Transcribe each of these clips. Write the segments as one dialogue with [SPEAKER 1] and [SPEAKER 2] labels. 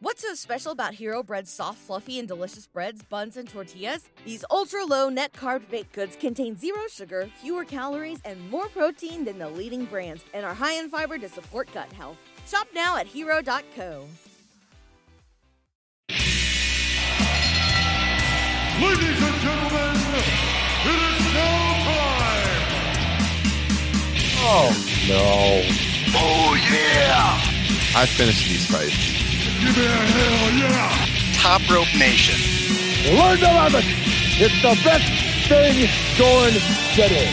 [SPEAKER 1] What's so special about Hero Bread's soft, fluffy, and delicious breads, buns, and tortillas? These ultra low net carb baked goods contain zero sugar, fewer calories, and more protein than the leading brands, and are high in fiber to support gut health. Shop now at hero.co.
[SPEAKER 2] Ladies and gentlemen, it is now time.
[SPEAKER 3] Oh no.
[SPEAKER 2] Oh yeah!
[SPEAKER 3] I finished these fights.
[SPEAKER 2] Give me a hell yeah!
[SPEAKER 4] Top Rope Nation.
[SPEAKER 5] Learn to love it. It's the best thing going today.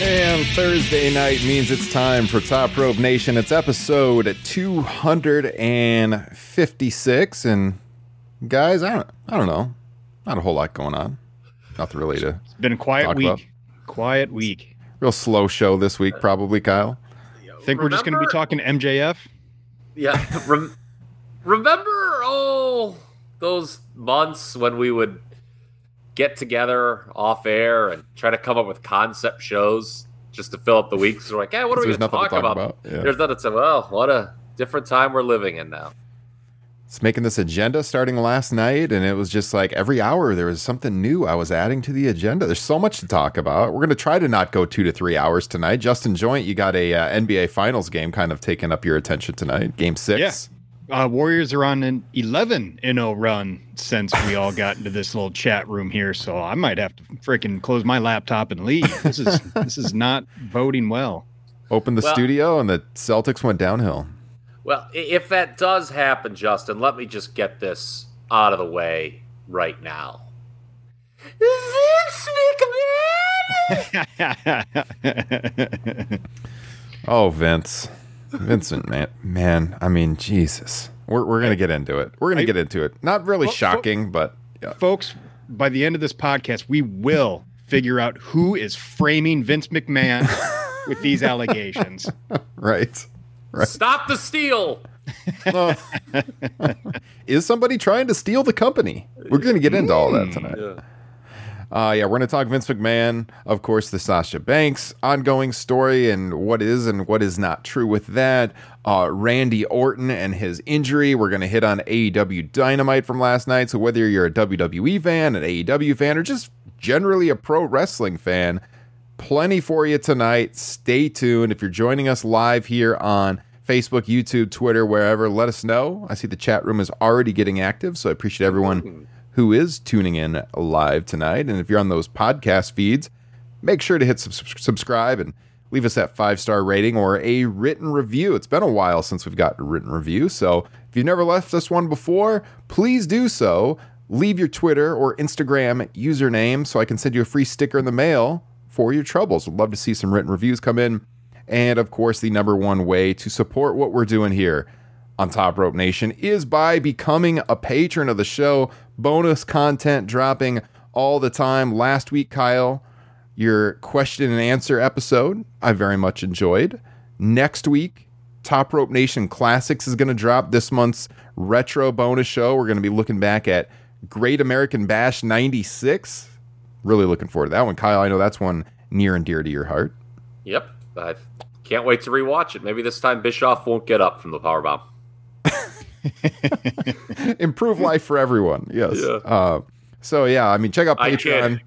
[SPEAKER 3] And Thursday night means it's time for Top Rope Nation. It's episode 256. And guys, I don't, I don't know. Not a whole lot going on. Nothing really to.
[SPEAKER 6] It's been a quiet
[SPEAKER 3] Talk
[SPEAKER 6] week.
[SPEAKER 3] about.
[SPEAKER 6] Quiet week.
[SPEAKER 3] Real slow show this week, probably, Kyle.
[SPEAKER 6] Think we're just going to be talking MJF?
[SPEAKER 7] Yeah. Rem- remember, oh, those months when we would get together off air and try to come up with concept shows just to fill up the weeks? We're like, hey, what are we
[SPEAKER 3] There's
[SPEAKER 7] going to
[SPEAKER 3] nothing
[SPEAKER 7] talk,
[SPEAKER 3] to talk
[SPEAKER 7] about?
[SPEAKER 3] about, yeah.
[SPEAKER 7] There's nothing to say. Well, what a different time we're living in now.
[SPEAKER 3] It's making this agenda starting last night, and it was just like every hour there was something new I was adding to the agenda. There's so much to talk about. We're going to try to not go two to three hours tonight. Justin Joy, you got a uh, NBA Finals game kind of taking up your attention tonight. Game six.
[SPEAKER 6] Uh, Warriors are on an 11 in 0 run since we all got into this little chat room here. So I might have to freaking close my laptop and leave. This is this is not voting well.
[SPEAKER 3] Opened the
[SPEAKER 7] Well-
[SPEAKER 3] studio, and the Celtics went downhill.
[SPEAKER 7] Well, if that does happen, Justin, let me just get this out of the way right now. Vince McMahon!
[SPEAKER 3] Oh, Vince. Vincent, man. Man, I mean, Jesus. We're, we're going to get into it. We're going to
[SPEAKER 6] I-
[SPEAKER 3] get into it. Not really
[SPEAKER 6] Well, fo-
[SPEAKER 3] shocking, but yeah.
[SPEAKER 6] Folks, by the end of this podcast, we will figure out who is framing Vince McMahon with these allegations.
[SPEAKER 3] right. Right.
[SPEAKER 7] Stop the steal!
[SPEAKER 3] Is somebody trying to steal the company? We're going to get into all that tonight.
[SPEAKER 7] Yeah.
[SPEAKER 3] Uh, yeah, we're going to talk Vince McMahon, of course, the Sasha Banks ongoing story and what is and what is not true with that. Uh, Randy Orton and his injury. We're going to hit on AEW Dynamite from last night. So whether you're a WWE fan, an AEW fan, or just generally a pro wrestling fan, plenty for you tonight. Stay tuned. If you're joining us live here on Facebook, YouTube, Twitter, wherever, let us know. I see the chat room is already getting active, so I appreciate everyone mm-hmm. who is tuning in live tonight. And if you're on those podcast feeds, make sure to hit subs- subscribe and leave us that five star rating or a written review. It's been a while since we've got a written review. So if you've never left us one before, please do so. Leave your Twitter or Instagram username so I can send you a free sticker in the mail for your troubles. Would love to see some written reviews come in. And of course, the number one way to support what we're doing here on Top Rope Nation is by becoming a patron of the show. Bonus content dropping all the time. Last week, Kyle, your question and answer episode, I very much enjoyed. Next week, Top Rope Nation Classics is going to drop this month's retro bonus show. We're going to be looking back at Great American Bash 96. Really looking forward to that one. Kyle, I know that's one near and dear to your heart.
[SPEAKER 7] Yep. I can't wait to rewatch it. Maybe this time Bischoff won't get up from the powerbomb.
[SPEAKER 3] improve life for everyone. Yes.
[SPEAKER 7] Yeah.
[SPEAKER 3] Uh, so yeah, I mean, check out Patreon.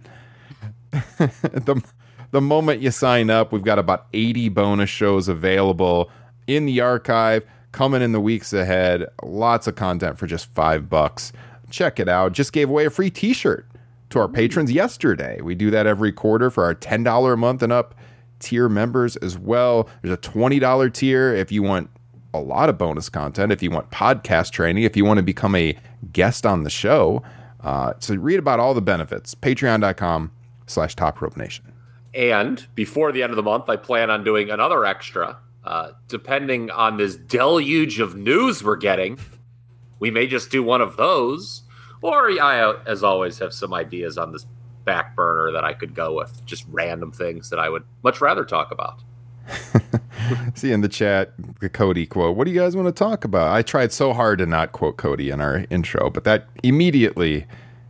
[SPEAKER 3] the the moment you sign up, we've got about eighty bonus shows available in the archive coming in the weeks ahead. Lots of content for just five bucks. Check it out. Just gave away a free T-shirt to our patrons yesterday. We do that every quarter for our ten dollar a month and up tier members as well. There's a twenty dollar tier if you want a lot of bonus content if you want podcast training, if you want to become a guest on the show. Uh, so read about all the benefits. Patreon.com slash Top Rope Nation.
[SPEAKER 7] And before the end of the month, I plan on doing another extra. Uh, depending on this deluge of news we're getting, we may just do one of those. Or I, as always, have some ideas on this back burner that I could go with. Just random things that I would much rather talk about.
[SPEAKER 3] See in the chat the Cody quote. What do you guys want to talk about? I tried so hard to not quote Cody in our intro, but that immediately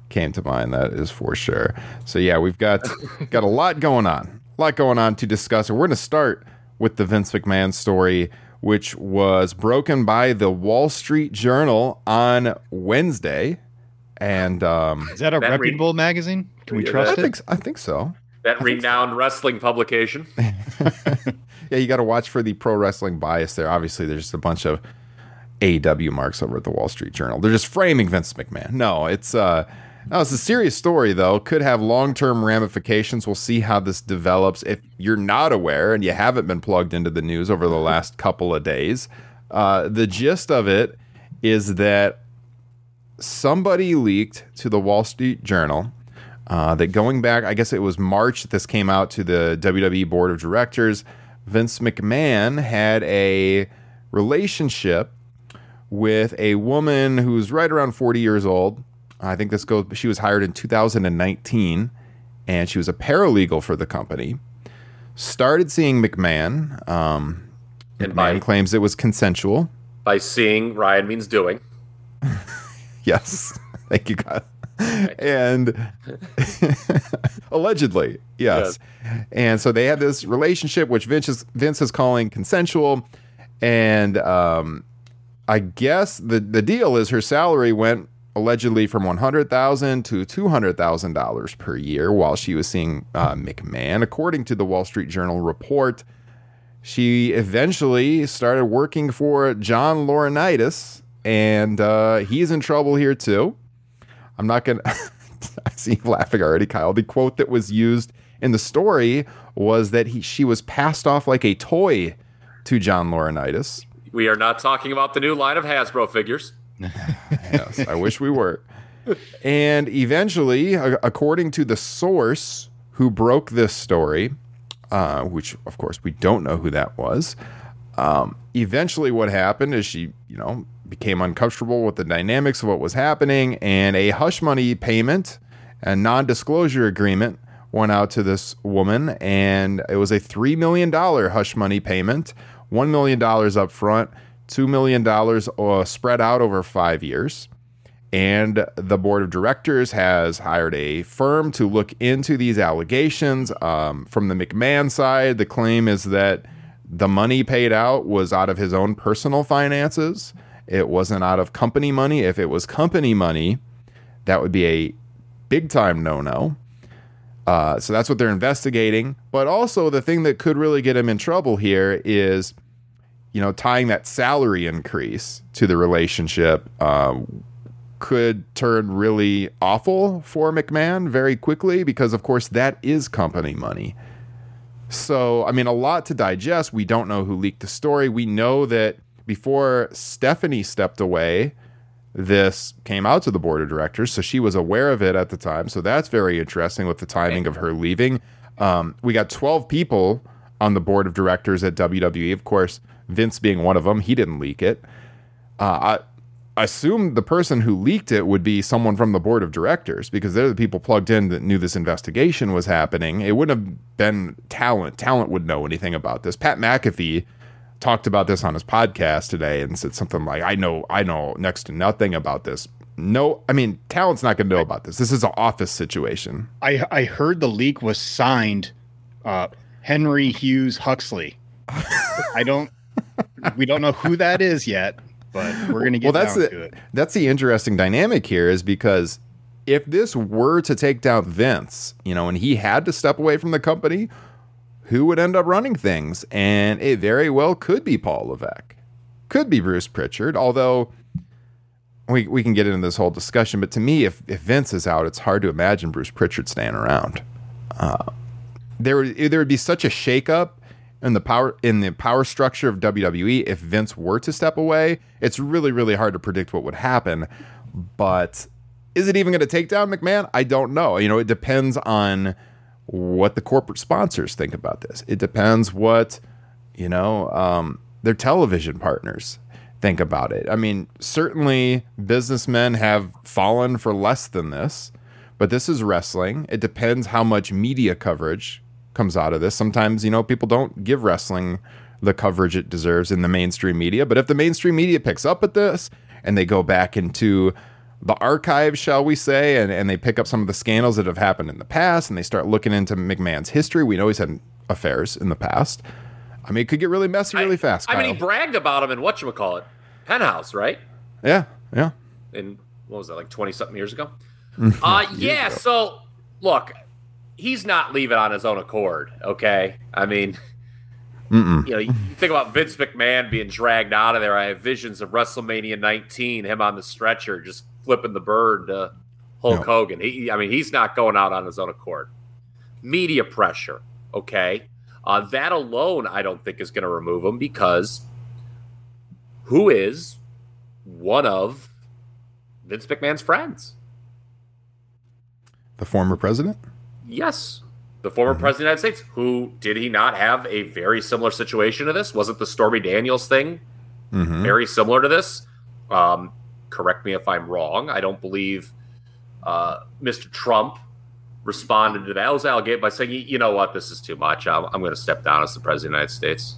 [SPEAKER 3] came to mind. That is for sure. So yeah, we've got got a lot going on, a lot going on to discuss. And we're going to start with the Vince McMahon story, which was broken by the Wall Street Journal on Wednesday. And um,
[SPEAKER 6] Is that a
[SPEAKER 7] That re-
[SPEAKER 6] reputable magazine? Can we
[SPEAKER 7] Yeah,
[SPEAKER 6] trust
[SPEAKER 3] I
[SPEAKER 6] it?
[SPEAKER 3] think I think so.
[SPEAKER 7] That renowned wrestling publication.
[SPEAKER 3] Yeah, you got to watch for the pro wrestling bias there. Obviously, there's just a bunch of AW marks over at the Wall Street Journal. They're just framing Vince McMahon. No, it's uh no, it's a serious story though. Could have long-term ramifications. We'll see how this develops. If you're not aware and you haven't been plugged into the news over the last couple of days, uh, the gist of it is that somebody leaked to the Wall Street Journal uh, that going back, I guess it was March this came out to the WWE board of directors. Vince McMahon had a relationship with a woman who's right around 40 years old. I think this goes, she was hired in 2019 and she was a paralegal for the company. Started seeing McMahon. Um,
[SPEAKER 7] And by,
[SPEAKER 3] McMahon claims it was consensual.
[SPEAKER 7] by seeing, Ryan means doing.
[SPEAKER 3] Yes. Thank you, God. And allegedly, yes. And so they had this relationship, which Vince is, Vince is calling consensual. And um, I guess the, the deal is her salary went allegedly from $100,000 to $200,000 per year while she was seeing uh, McMahon. According to the Wall Street Journal report, she eventually started working for John Laurinaitis, and uh, he's in trouble here too. I'm not gonna. I see you laughing already, Kyle. The quote that was used in the story was that he she was passed off like a toy to John Laurinaitis.
[SPEAKER 7] We are not talking about the new line of Hasbro figures.
[SPEAKER 3] Yes, I wish we were. And eventually, according to the source who broke this story, uh, which of course we don't know who that was, um, eventually what happened is she, you know, became uncomfortable with the dynamics of what was happening, and a hush money payment and non-disclosure agreement went out to this woman, and it was a three million dollar hush money payment, one million dollars up front, two million dollars uh, spread out over five years. And the board of directors has hired a firm to look into these allegations. Um, from the McMahon side, the claim is that the money paid out was out of his own personal finances. It wasn't out of company money. If it was company money, that would be a big time no no. Uh, so that's what they're investigating. But also, the thing that could really get him in trouble here is, you know, tying that salary increase to the relationship um, could turn really awful for McMahon very quickly because, of course, that is company money. So, I mean, a lot to digest. We don't know who leaked the story. We know that before Stephanie stepped away, this came out to the board of directors. So she was aware of it at the time. So that's very interesting with the timing of her leaving. Um, we got 12 people on the board of directors at WWE. Of course, Vince being one of them, he didn't leak it. Uh, I assume the person who leaked it would be someone from the board of directors because they're the people plugged in that knew this investigation was happening. It wouldn't have been talent. Talent would know anything about this. Pat McAfee talked about this on his podcast today and said something like, "I know, I know next to nothing about this." No, I mean, talent's not going to know about this. This is an office situation.
[SPEAKER 6] I I heard the leak was signed uh, Henry Hughes Huxley. I don't. We don't know who that is yet, but we're gonna get
[SPEAKER 3] well, that's the
[SPEAKER 6] to it.
[SPEAKER 3] that's the interesting dynamic here is because if this were to take down Vince, you know, and he had to step away from the company, who would end up running things? And it very well could be Paul Levesque, could be Bruce Pritchard. Although we we can get into this whole discussion, but to me, if if Vince is out, it's hard to imagine Bruce Pritchard staying around. Uh, there would there would be such a shakeup in the power in the power structure of WWE if Vince were to step away. It's really really hard to predict what would happen. But is it even going to take down McMahon? I don't know. You know, it depends on what the corporate sponsors think about this. It depends what you know um, their television partners think about it. I mean, certainly businessmen have fallen for less than this, but this is wrestling. It depends how much media coverage comes out of this. Sometimes, you know, people don't give wrestling the coverage it deserves in the mainstream media, but if the mainstream media picks up at this and they go back into the archives, shall we say, and, and they pick up some of the scandals that have happened in the past and they start looking into McMahon's history. We know he's had affairs in the past. I mean, it could get really messy really
[SPEAKER 7] I,
[SPEAKER 3] fast.
[SPEAKER 7] I mean, he bragged about him in what you call it, Penthouse, right?
[SPEAKER 3] yeah, yeah.
[SPEAKER 7] In what was that, like twenty something years ago? Uh, yeah. So look, he's not leaving on his own accord. Okay, I mean.
[SPEAKER 3] Mm-mm.
[SPEAKER 7] You know, you think about Vince McMahon being dragged out of there. I have visions of WrestleMania 19, him on the stretcher, just flipping the bird to Hulk
[SPEAKER 3] Yeah.
[SPEAKER 7] Hogan. He, I mean, he's not going out on his own accord. Media pressure, okay? Uh, that alone, I don't think is going to remove him because who is one of Vince McMahon's friends?
[SPEAKER 3] The former president.
[SPEAKER 7] Yes. The former president of the United States, who did he not have a very similar situation to this? Wasn't the Stormy Daniels thing
[SPEAKER 3] Mm-hmm.
[SPEAKER 7] very similar to this? Um, correct me if I'm wrong. I don't believe uh, Mr. Trump responded to those allegations by saying, "You- "You know what? This is too much. I'm, I'm going to step down as the president of the United States.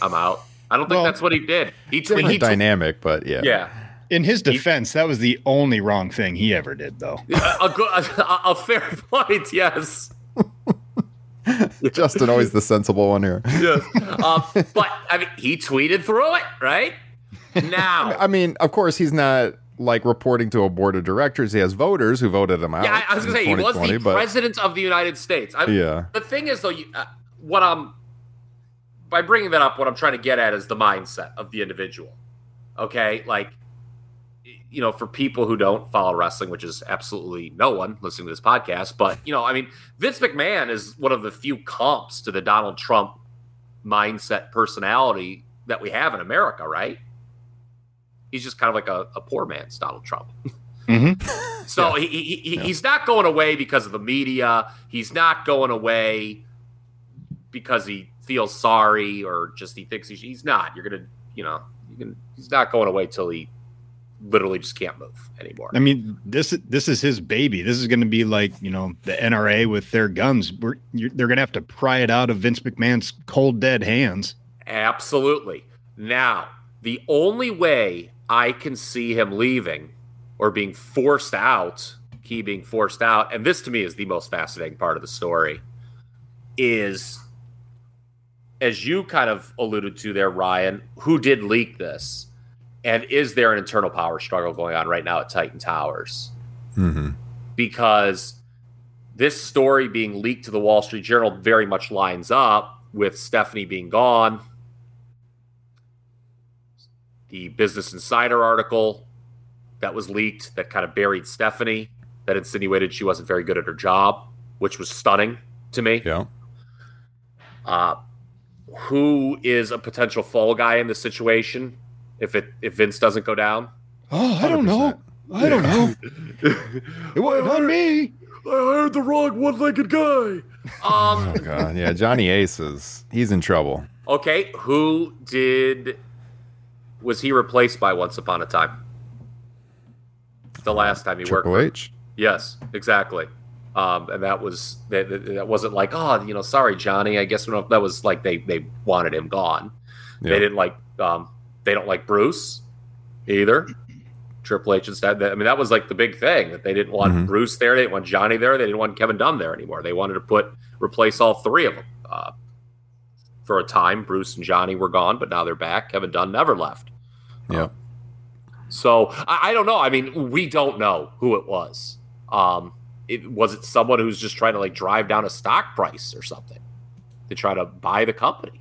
[SPEAKER 7] I'm out." I don't think
[SPEAKER 6] Well,
[SPEAKER 7] that's what he did. He, tw-
[SPEAKER 3] Different
[SPEAKER 7] he tw-
[SPEAKER 3] dynamic, but yeah.
[SPEAKER 7] yeah,
[SPEAKER 6] In his defense, that was the only wrong thing he ever did, though.
[SPEAKER 7] a, a, a, fair point. Yes.
[SPEAKER 3] Justin always the sensible one here.
[SPEAKER 7] Yes. um, but I mean, he tweeted through it, right? Now,
[SPEAKER 3] I mean, of course, he's not like reporting to a board of directors. He has voters who voted him out.
[SPEAKER 7] yeah, I, was gonna say he was the
[SPEAKER 3] but
[SPEAKER 7] president of the United States. I,
[SPEAKER 3] Yeah.
[SPEAKER 7] The thing is, though, you, uh, what I'm by bringing that up, what I'm trying to get at is the mindset of the individual. Okay, like you know, for people who don't follow wrestling, which is absolutely no one listening to this podcast, but you know, I mean, Vince McMahon is one of the few comps to the Donald Trump mindset personality that we have in America, right? He's just kind of like a, a poor man's Donald Trump.
[SPEAKER 6] Mm-hmm.
[SPEAKER 7] So he, he, he he's not going away because of the media. He's not going away because he feels sorry or just he thinks he, he's not. You're gonna, you know, you can. He's not going away till he literally just can't move anymore.
[SPEAKER 6] I mean, this this is his baby. This is going to be like you know the NRA with their guns. We're, you're, they're going to have to pry it out of Vince McMahon's cold dead hands.
[SPEAKER 7] Absolutely. Now, the only way I can see him leaving or being forced out, he being forced out, and this to me is the most fascinating part of the story, is as you kind of alluded to there, Ryan, who did leak this? And is there an internal power struggle going on right now at Titan Towers?
[SPEAKER 3] hmm
[SPEAKER 7] because this story being leaked to the Wall Street Journal very much lines up with Stephanie being gone. The Business Insider article that was leaked that kind of buried Stephanie, that insinuated she wasn't very good at her job, which was stunning to me.
[SPEAKER 3] yeah.
[SPEAKER 7] Uh, who is a potential fall guy in this situation if it if Vince doesn't go down?
[SPEAKER 6] Oh, I don't know. I don't know. it wasn't on me.
[SPEAKER 7] I hired the wrong one-legged guy. Um,
[SPEAKER 3] Oh god, yeah. Johnny Ace is he's in trouble.
[SPEAKER 7] Okay, who did was he replaced by once upon a time? The last time he worked.
[SPEAKER 3] Triple
[SPEAKER 7] for-
[SPEAKER 3] H.
[SPEAKER 7] Yes, exactly. Um, and that was that, that wasn't like oh you know sorry Johnny I guess that was like they they wanted him gone.
[SPEAKER 3] Yeah.
[SPEAKER 7] They didn't like um they don't like Bruce either. Triple H instead. I mean that was like the big thing that they didn't want
[SPEAKER 3] Mhm.
[SPEAKER 7] Bruce there. They didn't want Johnny there. They didn't want Kevin Dunn there anymore. They wanted to put replace all three of them. Uh, for a time, Bruce and Johnny were gone, but now they're back. Kevin Dunn never left.
[SPEAKER 3] Yeah.
[SPEAKER 7] So I, I don't know. I mean, we don't know who it was. Um, it was it someone who's just trying to like drive down a stock price or something to try to buy the company.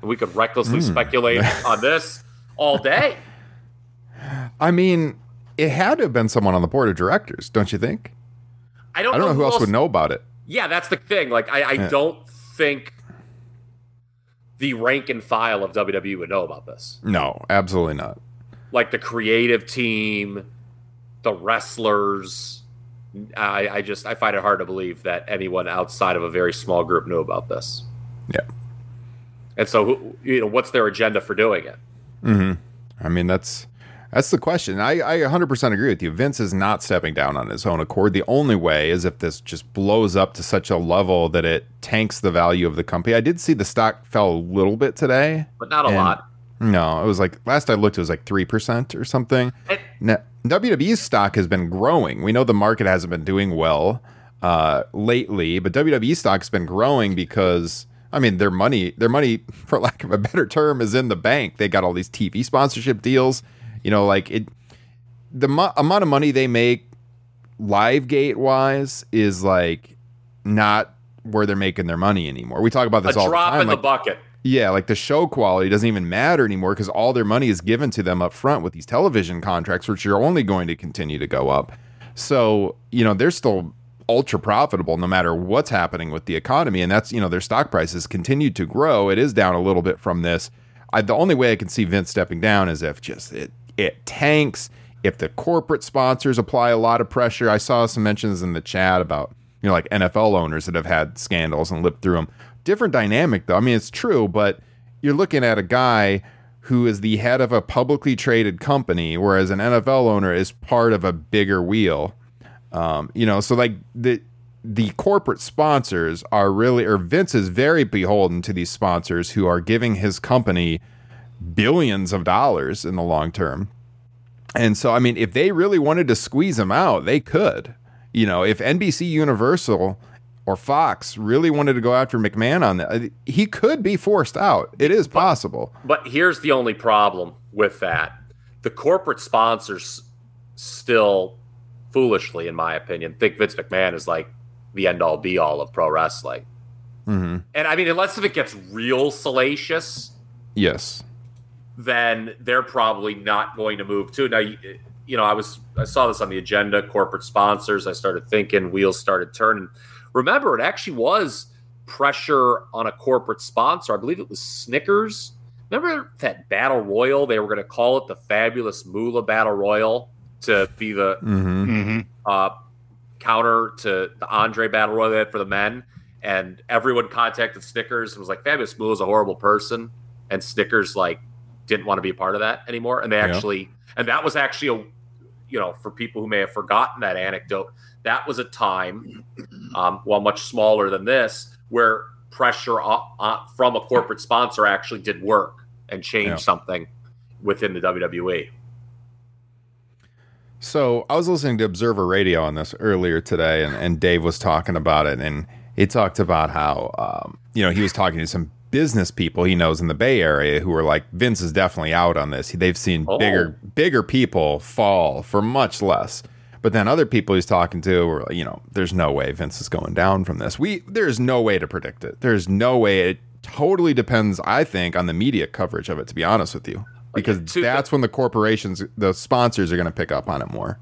[SPEAKER 7] We could recklessly
[SPEAKER 3] Hmm.
[SPEAKER 7] speculate on this all day.
[SPEAKER 3] I mean, it had to have been someone on the board of directors, don't you think?
[SPEAKER 7] I don't,
[SPEAKER 3] I don't know who else would know about it.
[SPEAKER 7] Yeah, that's the thing. Like, I, I
[SPEAKER 3] Yeah.
[SPEAKER 7] don't think the rank and file of WWE would know about this.
[SPEAKER 3] No, absolutely not.
[SPEAKER 7] Like the creative team, the wrestlers. I, I just I find it hard to believe that anyone outside of a very small group knew about this.
[SPEAKER 3] Yeah.
[SPEAKER 7] And so, you know, what's their agenda for doing it?
[SPEAKER 3] hmm I mean, that's that's the question. I, I 100% agree with you. Vince is not stepping down on his own accord. The only way is if this just blows up to such a level that it tanks the value of the company. I did see the stock fell a little bit today.
[SPEAKER 7] But not a lot.
[SPEAKER 3] No, it was like last I looked, it was like 3% or something.
[SPEAKER 7] And-
[SPEAKER 3] Now, WWE's stock has been growing. We know the market hasn't been doing well uh, lately, but WWE stock has been growing because I mean, their money, their money, for lack of a better term, is in the bank. They got all these TV sponsorship deals. You know, like it, the mo- amount of money they make, live gate wise, is like not where they're making their money anymore. We talk about this
[SPEAKER 7] a
[SPEAKER 3] all
[SPEAKER 7] drop
[SPEAKER 3] the time.
[SPEAKER 7] in
[SPEAKER 3] like,
[SPEAKER 7] the bucket.
[SPEAKER 3] yeah, like the show quality doesn't even matter anymore because all their money is given to them up front with these television contracts, which are only going to continue to go up. So, you know, they're still ultra profitable no matter what's happening with the economy. And that's, you know, their stock prices continue to grow. It is down a little bit from this. I, the only way I can see Vince stepping down is if just it, it tanks, if the corporate sponsors apply a lot of pressure. I saw some mentions in the chat about, you know, like NFL owners that have had scandals and lived through them. Different dynamic, though. I mean, it's true, but you're looking at a guy who is the head of a publicly traded company, whereas an NFL owner is part of a bigger wheel. Um, you know, so like the the corporate sponsors are really, or Vince is very beholden to these sponsors who are giving his company billions of dollars in the long term. And so, I mean, if they really wanted to squeeze him out, they could. You know, if NBC Universal or Fox really wanted to go after McMahon on that, he could be forced out. It is possible.
[SPEAKER 7] But here's the only problem with that: the corporate sponsors still, foolishly, in my opinion, think Vince McMahon is like the end all be all of pro wrestling.
[SPEAKER 3] hmm
[SPEAKER 7] And I mean, unless if it gets real salacious,
[SPEAKER 3] Yes.
[SPEAKER 7] Then they're probably not going to move too. Now, you, you know, I was I saw this on the agenda, corporate sponsors. I started thinking, wheels started turning. Remember, it actually was pressure on a corporate sponsor. I believe it was Snickers. Remember that battle royal? They were going to call it the Fabulous Moolah Battle Royal to be the
[SPEAKER 3] hmm
[SPEAKER 6] hmm
[SPEAKER 7] uh, counter to the Andre Battle Royal they had for the men. And everyone contacted Snickers and was like, Fabulous Moolah is a horrible person. And Snickers like didn't want to be a part of that anymore. And they
[SPEAKER 3] Yeah.
[SPEAKER 7] actually, and that was actually a, you know, for people who may have forgotten that anecdote, that was a time, um, while much smaller than this, where pressure uh, uh, from a corporate sponsor actually did work and change
[SPEAKER 3] Yeah.
[SPEAKER 7] something within the. WWE.
[SPEAKER 3] So I was listening to Observer Radio on this earlier today, and, and Dave was talking about it, and he talked about how um, you know he was talking to some business people he knows in the Bay Area who are like Vince is definitely out on this. They've seen
[SPEAKER 7] Oh.
[SPEAKER 3] bigger bigger people fall for much less. But then other people he's talking to were, you know, there's no way Vince is going down from this. We there's no way to predict it. There's no way. It totally depends, I think, on the media coverage of it. To be honest with you, because
[SPEAKER 7] thi-
[SPEAKER 3] that's when the corporations, the sponsors, are going to pick up on it more.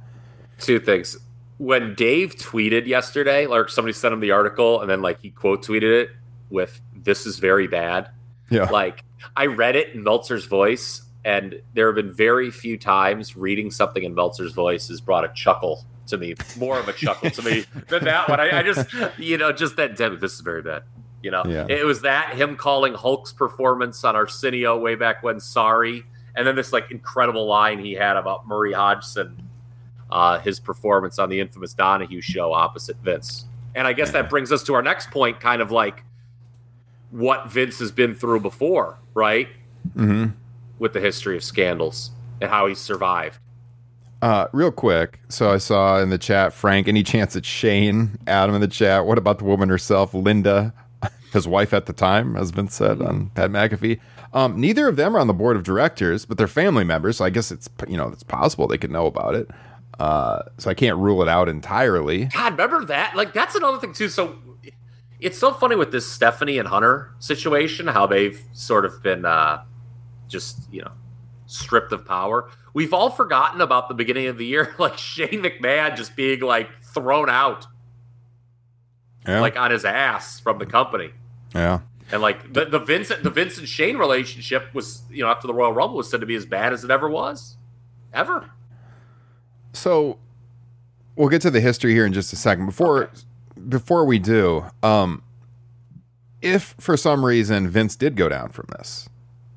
[SPEAKER 7] two things. When Dave tweeted yesterday, like somebody sent him the article and then like he quote tweeted it with "This is very bad."
[SPEAKER 3] Yeah.
[SPEAKER 7] Like I read it in Meltzer's voice, and there have been very few times reading something in Meltzer's voice has brought a chuckle to me, more of a chuckle to me than that one. I, I just, you know, just that. Damn, this is very bad. You know,
[SPEAKER 3] Yeah.
[SPEAKER 7] it was that him calling Hulk's performance on Arsenio way back when sorry, and then this like incredible line he had about Murray Hodgson uh, his performance on the infamous Donahue show opposite Vince. And I guess that brings us to our next point, kind of like what Vince has been through before, right?
[SPEAKER 3] hmm
[SPEAKER 7] With the history of scandals and how he's survived.
[SPEAKER 3] Uh, real quick, so I saw in the chat, Frank, any chance it's Shane? Adam in the chat. What about the woman herself, Linda, his wife at the time, as Vince said on Pat McAfee? Um, neither of them are on the board of directors, but they're family members. So I guess it's you know it's possible they could know about it. Uh, so I can't rule it out entirely.
[SPEAKER 7] God, remember that? Like that's another thing too. So it's so funny with this Stephanie and Hunter situation, how they've sort of been uh, just you know stripped of power. We've all forgotten about the beginning of the year, like Shane McMahon just being like thrown out,
[SPEAKER 3] Yeah,
[SPEAKER 7] like on his ass from the company.
[SPEAKER 3] yeah.
[SPEAKER 7] And like the, the Vincent the Vincent Shane relationship was, you know, after the Royal Rumble was said to be as bad as it ever was. Ever.
[SPEAKER 3] So we'll get to the history here in just a second. Before before we do, um, if for some reason Vince did go down from this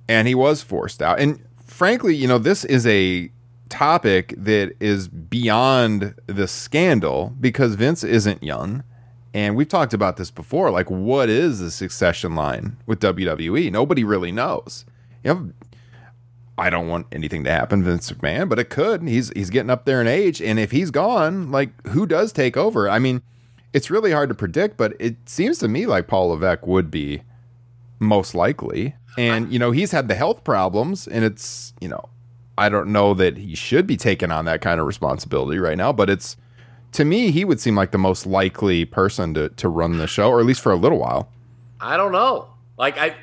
[SPEAKER 3] and he was forced out, and frankly, you know, this is a topic that is beyond the scandal because Vince isn't young. And we've talked about this before. Like, what is the succession line with WWE? Nobody really knows. You know, I don't want anything to happen, Vince McMahon, but it could. He's he's getting up there in age, and if he's gone, like who does take over? I mean, it's really hard to predict, but it seems to me like Paul Levesque would be most likely. And, you know, he's had the health problems, and it's, you know, I don't know that he should be taking on that kind of responsibility right now, but it's, to me, he would seem like the most likely person to, to run the show, or at least for a little while.
[SPEAKER 7] I don't know. Like, I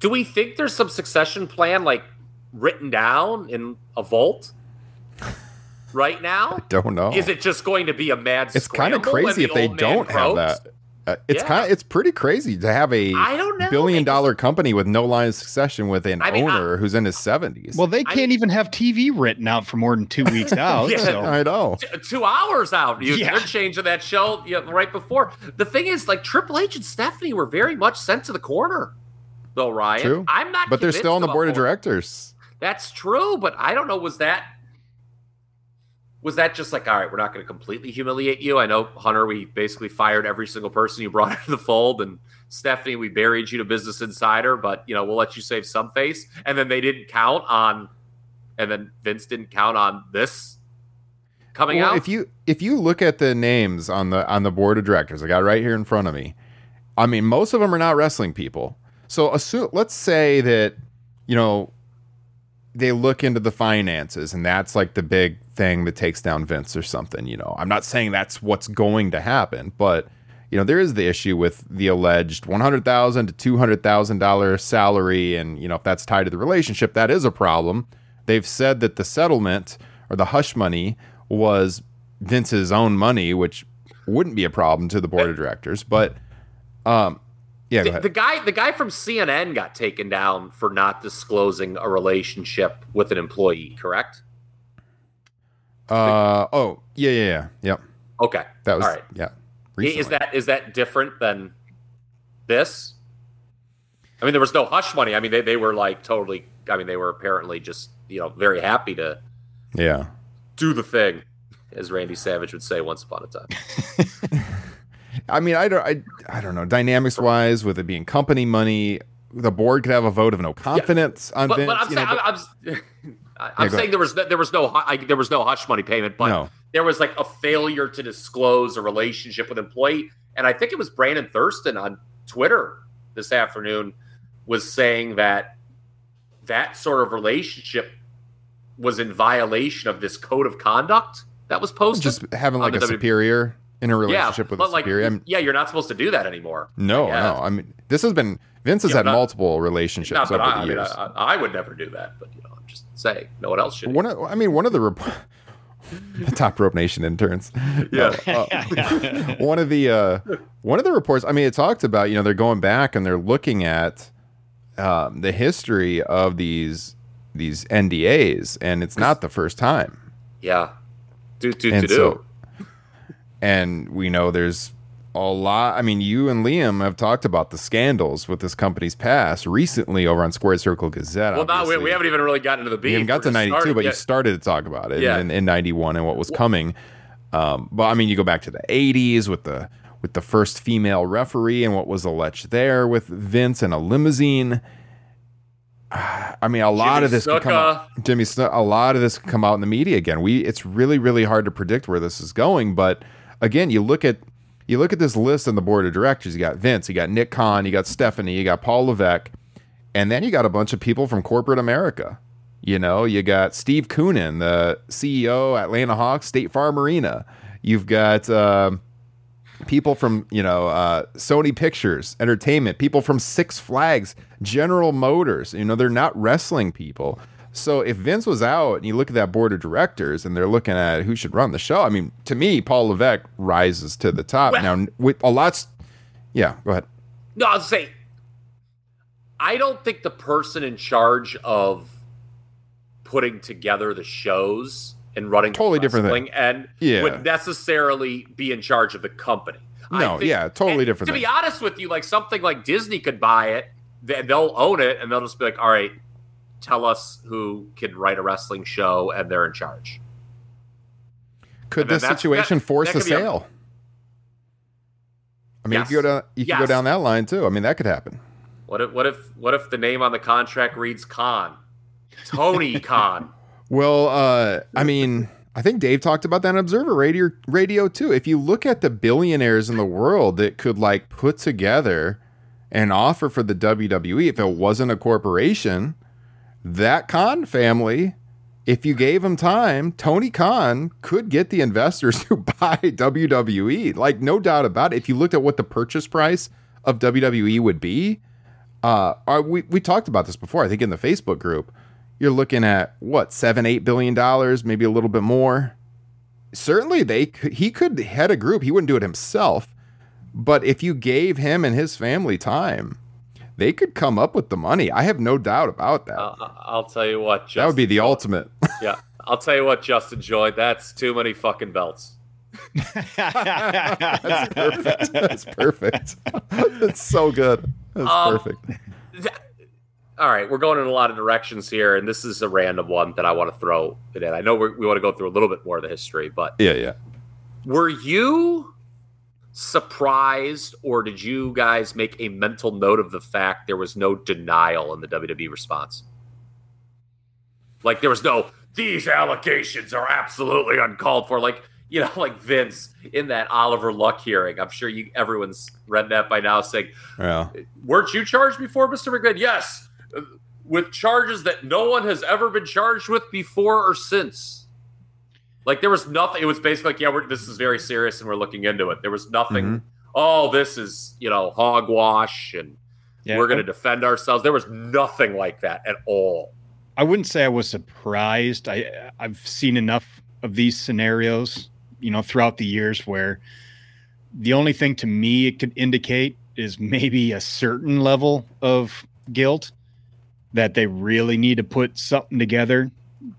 [SPEAKER 7] do we think there's some succession plan like written down in a vault right now?
[SPEAKER 3] I don't know.
[SPEAKER 7] Is it just going to be a mad?
[SPEAKER 3] it's kind of
[SPEAKER 7] scramble and
[SPEAKER 3] crazy
[SPEAKER 7] the
[SPEAKER 3] if they don't have that. Uh, it's
[SPEAKER 7] Yeah.
[SPEAKER 3] kind of it's pretty crazy to have a
[SPEAKER 7] I don't know,
[SPEAKER 3] billion dollar company with no line of succession with an
[SPEAKER 7] I mean, I-
[SPEAKER 3] owner who's in his seventies.
[SPEAKER 6] Well, they can't even have TV written out for more than two weeks out.
[SPEAKER 7] Yeah.
[SPEAKER 6] So
[SPEAKER 3] I know.
[SPEAKER 7] T- two hours out. You,
[SPEAKER 6] Yeah.
[SPEAKER 7] They're changing that show you know, right before. The thing is, like Triple H and Stephanie were very much sent to the corner, though. Ryan,
[SPEAKER 3] True.
[SPEAKER 7] I'm not.
[SPEAKER 3] But they're still on the board of
[SPEAKER 7] about-
[SPEAKER 3] directors.
[SPEAKER 7] That's true, but I don't know. Was that was that just like all right? We're not going to completely humiliate you. I know Hunter. We basically fired every single person you brought into the fold, and Stephanie, we buried you to Business Insider, but you know we'll let you save some face. And then they didn't count on, and then Vince didn't count on this coming
[SPEAKER 3] Well,
[SPEAKER 7] out.
[SPEAKER 3] if you if you look at the names on the on the board of directors, I got right here in front of me. I mean, most of them are not wrestling people. So assume, let's say that you know they look into the finances, and that's like the big thing that takes down Vince or something. You know, I'm not saying that's what's going to happen, but you know there is the issue with the alleged one hundred thousand to two hundred thousand dollar salary, and you know if that's tied to the relationship, that is a problem. They've said that the settlement or the hush money was Vince's own money, which wouldn't be a problem to the board of directors. But um, yeah,
[SPEAKER 7] the, the guy, the guy from CNN got taken down for not disclosing a relationship with an employee. Correct?
[SPEAKER 3] Uh oh yeah yeah yeah yep
[SPEAKER 7] Okay,
[SPEAKER 3] that was
[SPEAKER 7] all right.
[SPEAKER 3] yeah.
[SPEAKER 7] Is that is that different than this? I mean, there was no hush money. I mean, they, they were like totally. I mean, they were apparently just you know very happy to
[SPEAKER 3] yeah
[SPEAKER 7] do the thing, as Randy Savage would say once upon a time.
[SPEAKER 3] I mean I don't I, I don't know dynamics wise with it being company money the board could have a vote of no confidence on
[SPEAKER 7] But,
[SPEAKER 3] Vince.
[SPEAKER 7] but I'm
[SPEAKER 3] you know,
[SPEAKER 7] saying,
[SPEAKER 3] but-
[SPEAKER 7] I'm, I'm, I'm
[SPEAKER 3] go
[SPEAKER 7] saying
[SPEAKER 3] ahead.
[SPEAKER 7] there was no, there was no I, there was no hush money payment, but
[SPEAKER 3] No.
[SPEAKER 7] there was like a failure to disclose a relationship with employee, and I think it was Brandon Thurston on Twitter this afternoon was saying that that sort of relationship was in violation of this code of conduct that was posted.
[SPEAKER 3] just having like a superior in a
[SPEAKER 7] yeah,
[SPEAKER 3] relationship with
[SPEAKER 7] but
[SPEAKER 3] a
[SPEAKER 7] like,
[SPEAKER 3] superior. I mean,
[SPEAKER 7] yeah, you're not supposed to do that anymore.
[SPEAKER 3] no,
[SPEAKER 7] Yeah.
[SPEAKER 3] no. I mean, this has been Vince has
[SPEAKER 7] Yeah,
[SPEAKER 3] had
[SPEAKER 7] not-
[SPEAKER 3] multiple relationships
[SPEAKER 7] Not
[SPEAKER 3] over
[SPEAKER 7] I,
[SPEAKER 3] the
[SPEAKER 7] I mean,
[SPEAKER 3] years.
[SPEAKER 7] I, I would never do that, but you know, I'm just saying, no one else should.
[SPEAKER 3] one of, I mean, one of the, rep- the top rope nation interns.
[SPEAKER 7] Yeah.
[SPEAKER 3] Uh, one of the uh, one of the reports. I mean, it talked about you know they're going back and they're looking at um, the history of these these NDAs, and it's not the first time.
[SPEAKER 7] Yeah. Do do
[SPEAKER 3] and
[SPEAKER 7] do
[SPEAKER 3] so,
[SPEAKER 7] do.
[SPEAKER 3] And we know there's a lot. I mean, you and Liam have talked about the scandals with this company's past recently over on Squared Circle Gazette.
[SPEAKER 7] Well, not we, we haven't even really gotten into the beef.
[SPEAKER 3] We haven't got to 92,
[SPEAKER 7] starting-
[SPEAKER 3] but
[SPEAKER 7] yeah.
[SPEAKER 3] you started to talk about it
[SPEAKER 7] Yeah.
[SPEAKER 3] in, in 91 and what was coming. Um, but I mean, you go back to the 80s with the with the first female referee and what was alleged there with Vince and a limousine. I mean, a lot
[SPEAKER 7] Jimmy
[SPEAKER 3] of this could come out. Jimmy a lot of this could come out in the media again. We it's really really hard to predict where this is going, but again, you look at you look at this list on the board of directors. You got Vince, you got Nick Khan, you got Stephanie, you got Paul Levesque, and then you got a bunch of people from corporate America. You know, you got Steve Koonin, the CEO Atlanta Hawks, State Farm Arena. You've got uh, people from you know uh, Sony Pictures Entertainment, people from Six Flags, General Motors. You know, they're not wrestling people. So if Vince was out and you look at that board of directors and they're looking at who should run the show, I mean, to me, Paul Levesque rises to the top.
[SPEAKER 7] Well-
[SPEAKER 3] now with a lot's, yeah, go ahead.
[SPEAKER 7] No, I'll say, I don't think the person in charge of putting together the shows and running the
[SPEAKER 3] Totally different thing.
[SPEAKER 7] and
[SPEAKER 3] Yeah.
[SPEAKER 7] would necessarily be in charge of the company.
[SPEAKER 3] No, yeah, totally different
[SPEAKER 7] To
[SPEAKER 3] thing.
[SPEAKER 7] be honest with you, like something like Disney could buy it, they'll own it, and they'll just be like, "All right, tell us who can write a wrestling show, and they're in charge."
[SPEAKER 3] Could
[SPEAKER 7] And
[SPEAKER 3] this situation
[SPEAKER 7] that-
[SPEAKER 3] force
[SPEAKER 7] that
[SPEAKER 3] a
[SPEAKER 7] be a-
[SPEAKER 3] sale? I mean,
[SPEAKER 7] Yes.
[SPEAKER 3] you could go down, you could go down that line too. I mean, that could happen.
[SPEAKER 7] What if what if what if the name on the contract reads Khan, Tony Khan?
[SPEAKER 3] Well, uh, I mean, I think Dave talked about that on Observer Radio, Radio too. If you look at the billionaires in the world that could like put together an offer for the WWE, if it wasn't a corporation, that Khan family, if you gave him time, Tony Khan could get the investors to buy WWE. Like, no doubt about it. If you looked at what the purchase price of WWE would be, uh, are, we, we talked about this before, I think in the Facebook group. You're looking at what, seven, eight billion dollars, maybe a little bit more. Certainly, they he could head a group. He wouldn't do it himself, but if you gave him and his family time, they could come up with the money. I have no doubt about that.
[SPEAKER 7] Uh, I'll tell you what. Justin
[SPEAKER 3] that would be the ultimate.
[SPEAKER 7] yeah, I'll tell you what, Justin Joy. That's too many fucking belts.
[SPEAKER 3] That's perfect. That's perfect. That's so good. That's
[SPEAKER 7] Um,
[SPEAKER 3] perfect.
[SPEAKER 7] All right, we're going in a lot of directions here, and this is a random one that I want to throw it in. I know we're, we want to go through a little bit more of the history, but
[SPEAKER 3] Yeah, yeah.
[SPEAKER 7] were you surprised, or did you guys make a mental note of the fact there was no denial in the WWE response? Like there was no these allegations are absolutely uncalled for. Like you know, like Vince in that Oliver Luck hearing. I'm sure you everyone's read that by now, saying
[SPEAKER 3] Yeah.
[SPEAKER 7] weren't you charged before, Mr. McMahon? Yes, uh, with charges that no one has ever been charged with before or since. Like there was nothing. It was basically like, yeah, we're, this is very serious and we're looking into it. There was nothing.
[SPEAKER 3] Mhm.
[SPEAKER 7] Oh, this is you know hogwash and
[SPEAKER 6] Yeah,
[SPEAKER 7] we're going to defend ourselves. There was nothing like that at all.
[SPEAKER 6] I wouldn't say I was surprised. I I've seen enough of these scenarios, you know, throughout the years where the only thing to me it could indicate is maybe a certain level of guilt that they really need to put something together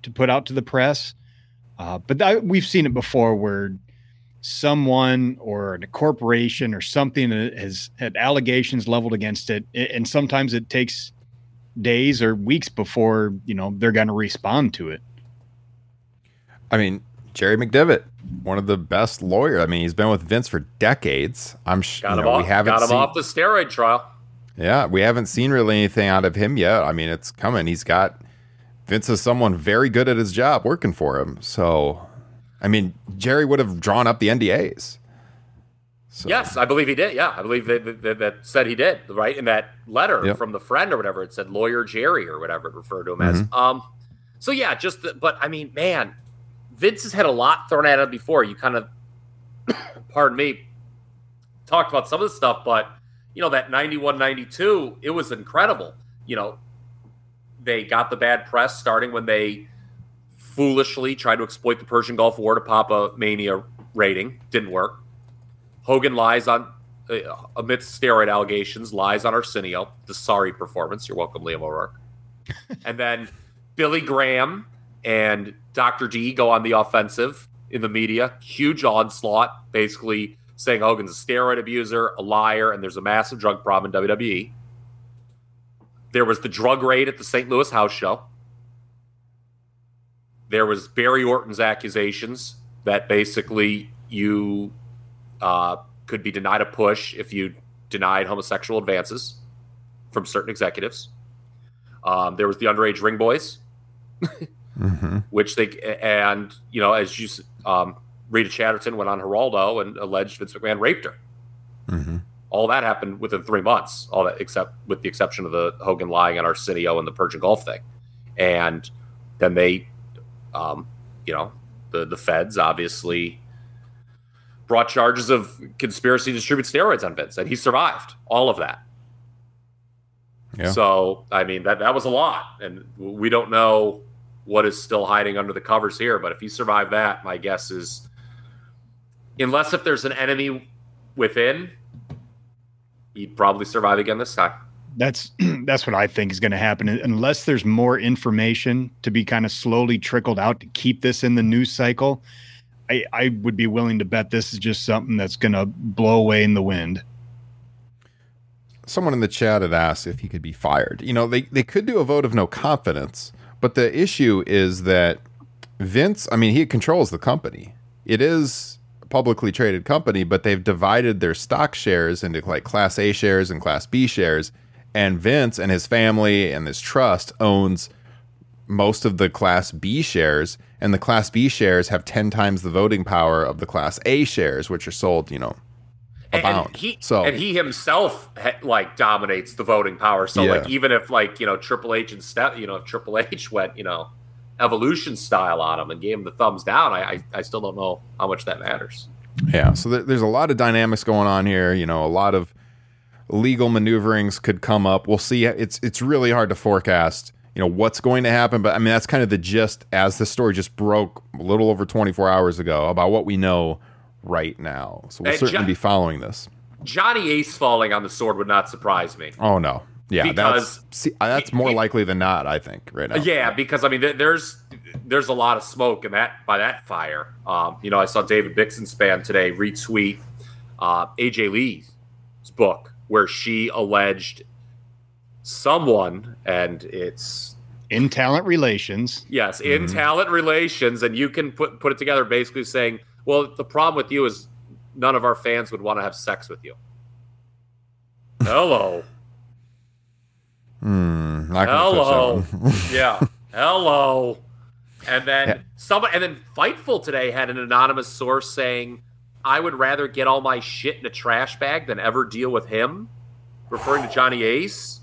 [SPEAKER 6] to put out to the press. Uh, but that, we've seen it before where someone or a corporation or something has had allegations leveled against it, and sometimes it takes days or weeks before you know they're going to respond to it.
[SPEAKER 3] I mean, Jerry McDevitt, one of the best lawyers. I mean, he's been with Vince for decades. I'm sure
[SPEAKER 7] Got
[SPEAKER 3] you
[SPEAKER 7] him
[SPEAKER 3] know,
[SPEAKER 7] off.
[SPEAKER 3] we haven't
[SPEAKER 7] got him
[SPEAKER 3] seen,
[SPEAKER 7] off the steroid trial.
[SPEAKER 3] Yeah, we haven't seen really anything out of him yet. I mean, it's coming. He's got Vince is someone very good at his job working for him. So, I mean, Jerry would have drawn up the NDAs. So,
[SPEAKER 7] Yes, I believe he did. Yeah, I believe that, that, that said he did. Right in that letter
[SPEAKER 3] Yep.
[SPEAKER 7] from the friend or whatever, it said lawyer Jerry or whatever it referred to him as. Um, so yeah, just the, but I mean, man, Vince has had a lot thrown at him before. You kind of, pardon me, talked about some of the stuff, but you know that 91 92 it was incredible you know they got the bad press starting when they foolishly tried to exploit the persian gulf war to pop a mania rating. Didn't work. Hogan lies on uh, amidst steroid allegations lies on arsenio. The sorry performance. You're welcome liam o'rourke. And then billy graham and dr d go on the offensive in the media. Huge onslaught basically saying Hogan's a steroid abuser, a liar, and there's a massive drug problem in WWE. There was the drug raid at the St. Louis house show. There was Barry Orton's accusations that basically you uh, could be denied a push if you denied homosexual advances from certain executives. Um, there was the underage ring boys,
[SPEAKER 3] Mhm.
[SPEAKER 7] which they and you know as you um, Rita Chatterton went on Geraldo and alleged Vince McMahon raped her.
[SPEAKER 3] Mhm.
[SPEAKER 7] All that happened within three months. All that except with the exception of the Hogan lying on Arsenio and the Persian Gulf thing, and then they, um, you know, the the feds obviously brought charges of conspiracy to distribute steroids on Vince, and he survived all of that.
[SPEAKER 3] Yeah.
[SPEAKER 7] So I mean that that was a lot, and we don't know what is still hiding under the covers here. But if he survived that, my guess is, unless if there's an enemy within, he'd probably survive again this time.
[SPEAKER 6] That's that's what I think is going to happen unless there's more information to be kind of slowly trickled out to keep this in the news cycle. I, I would be willing to bet this is just something that's going to blow away in the wind.
[SPEAKER 3] Someone in the chat had asked if he could be fired. You know, they, they could do a vote of no confidence, but the issue is that Vince, I mean, he controls the company. It is a publicly traded company, but they've divided their stock shares into like class A shares and class B shares. And Vince and his family and this trust owns most of the class B shares, and the class B shares have 10 times the voting power of the class A shares, which are sold, you know, abound.
[SPEAKER 7] And he,
[SPEAKER 3] so
[SPEAKER 7] and he himself ha- like dominates the voting power. So
[SPEAKER 3] Yeah.
[SPEAKER 7] like even if like you know Triple H and Steph, you know if Triple H went you know evolution style on him and gave him the thumbs down, I I, I still don't know how much that matters.
[SPEAKER 3] Yeah, so there, there's a lot of dynamics going on here. You know, a lot of legal maneuverings could come up. We'll see. It's it's really hard to forecast. You know what's going to happen, but I mean that's kind of the gist as the story just broke a little over 24 hours ago about what we know right now. So we'll
[SPEAKER 7] And
[SPEAKER 3] certainly
[SPEAKER 7] Jo-
[SPEAKER 3] be following this.
[SPEAKER 7] Johnny Ace falling on the sword would not surprise me.
[SPEAKER 3] Oh no, yeah,
[SPEAKER 7] Because
[SPEAKER 3] that's see, uh, that's
[SPEAKER 7] he-
[SPEAKER 3] more
[SPEAKER 7] he-
[SPEAKER 3] likely than not. I think right now.
[SPEAKER 7] Yeah, because I mean, there- there's there's a lot of smoke in that by that fire. Um, you know, I saw David Bixenspan today retweet uh, AJ Lee's book where she alleged someone, and it's
[SPEAKER 6] In talent relations,
[SPEAKER 7] yes, in talent relations, and you can put put it together basically saying, well, the problem with you is none of our fans would want to have sex with you. Hello.
[SPEAKER 3] Hmm, not gonna touch that
[SPEAKER 7] Hello. yeah. Hello. And then
[SPEAKER 3] Yeah.
[SPEAKER 7] someone and then Fightful today had an anonymous source saying, I would rather get all my shit in a trash bag than ever deal with him, referring to Johnny Ace.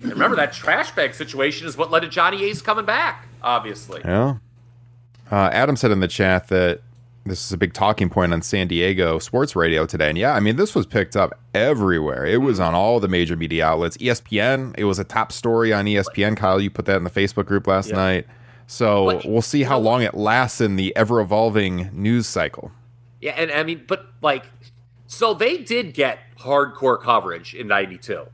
[SPEAKER 7] Remember that trash bag situation is what led to Johnny Ace coming back, obviously.
[SPEAKER 3] Yeah. Uh, Adam said in the chat that this is a big talking point on San Diego sports radio today. And yeah, I mean, this was picked up everywhere. It was mm-hmm. on all the major media outlets. ESPN, it was a top story on ESPN. Kyle, you put that in the Facebook group last
[SPEAKER 7] Yeah.
[SPEAKER 3] night. So we'll see how long it lasts in the ever evolving news cycle.
[SPEAKER 7] Yeah, and I mean, but like, so they did get hardcore coverage in '92.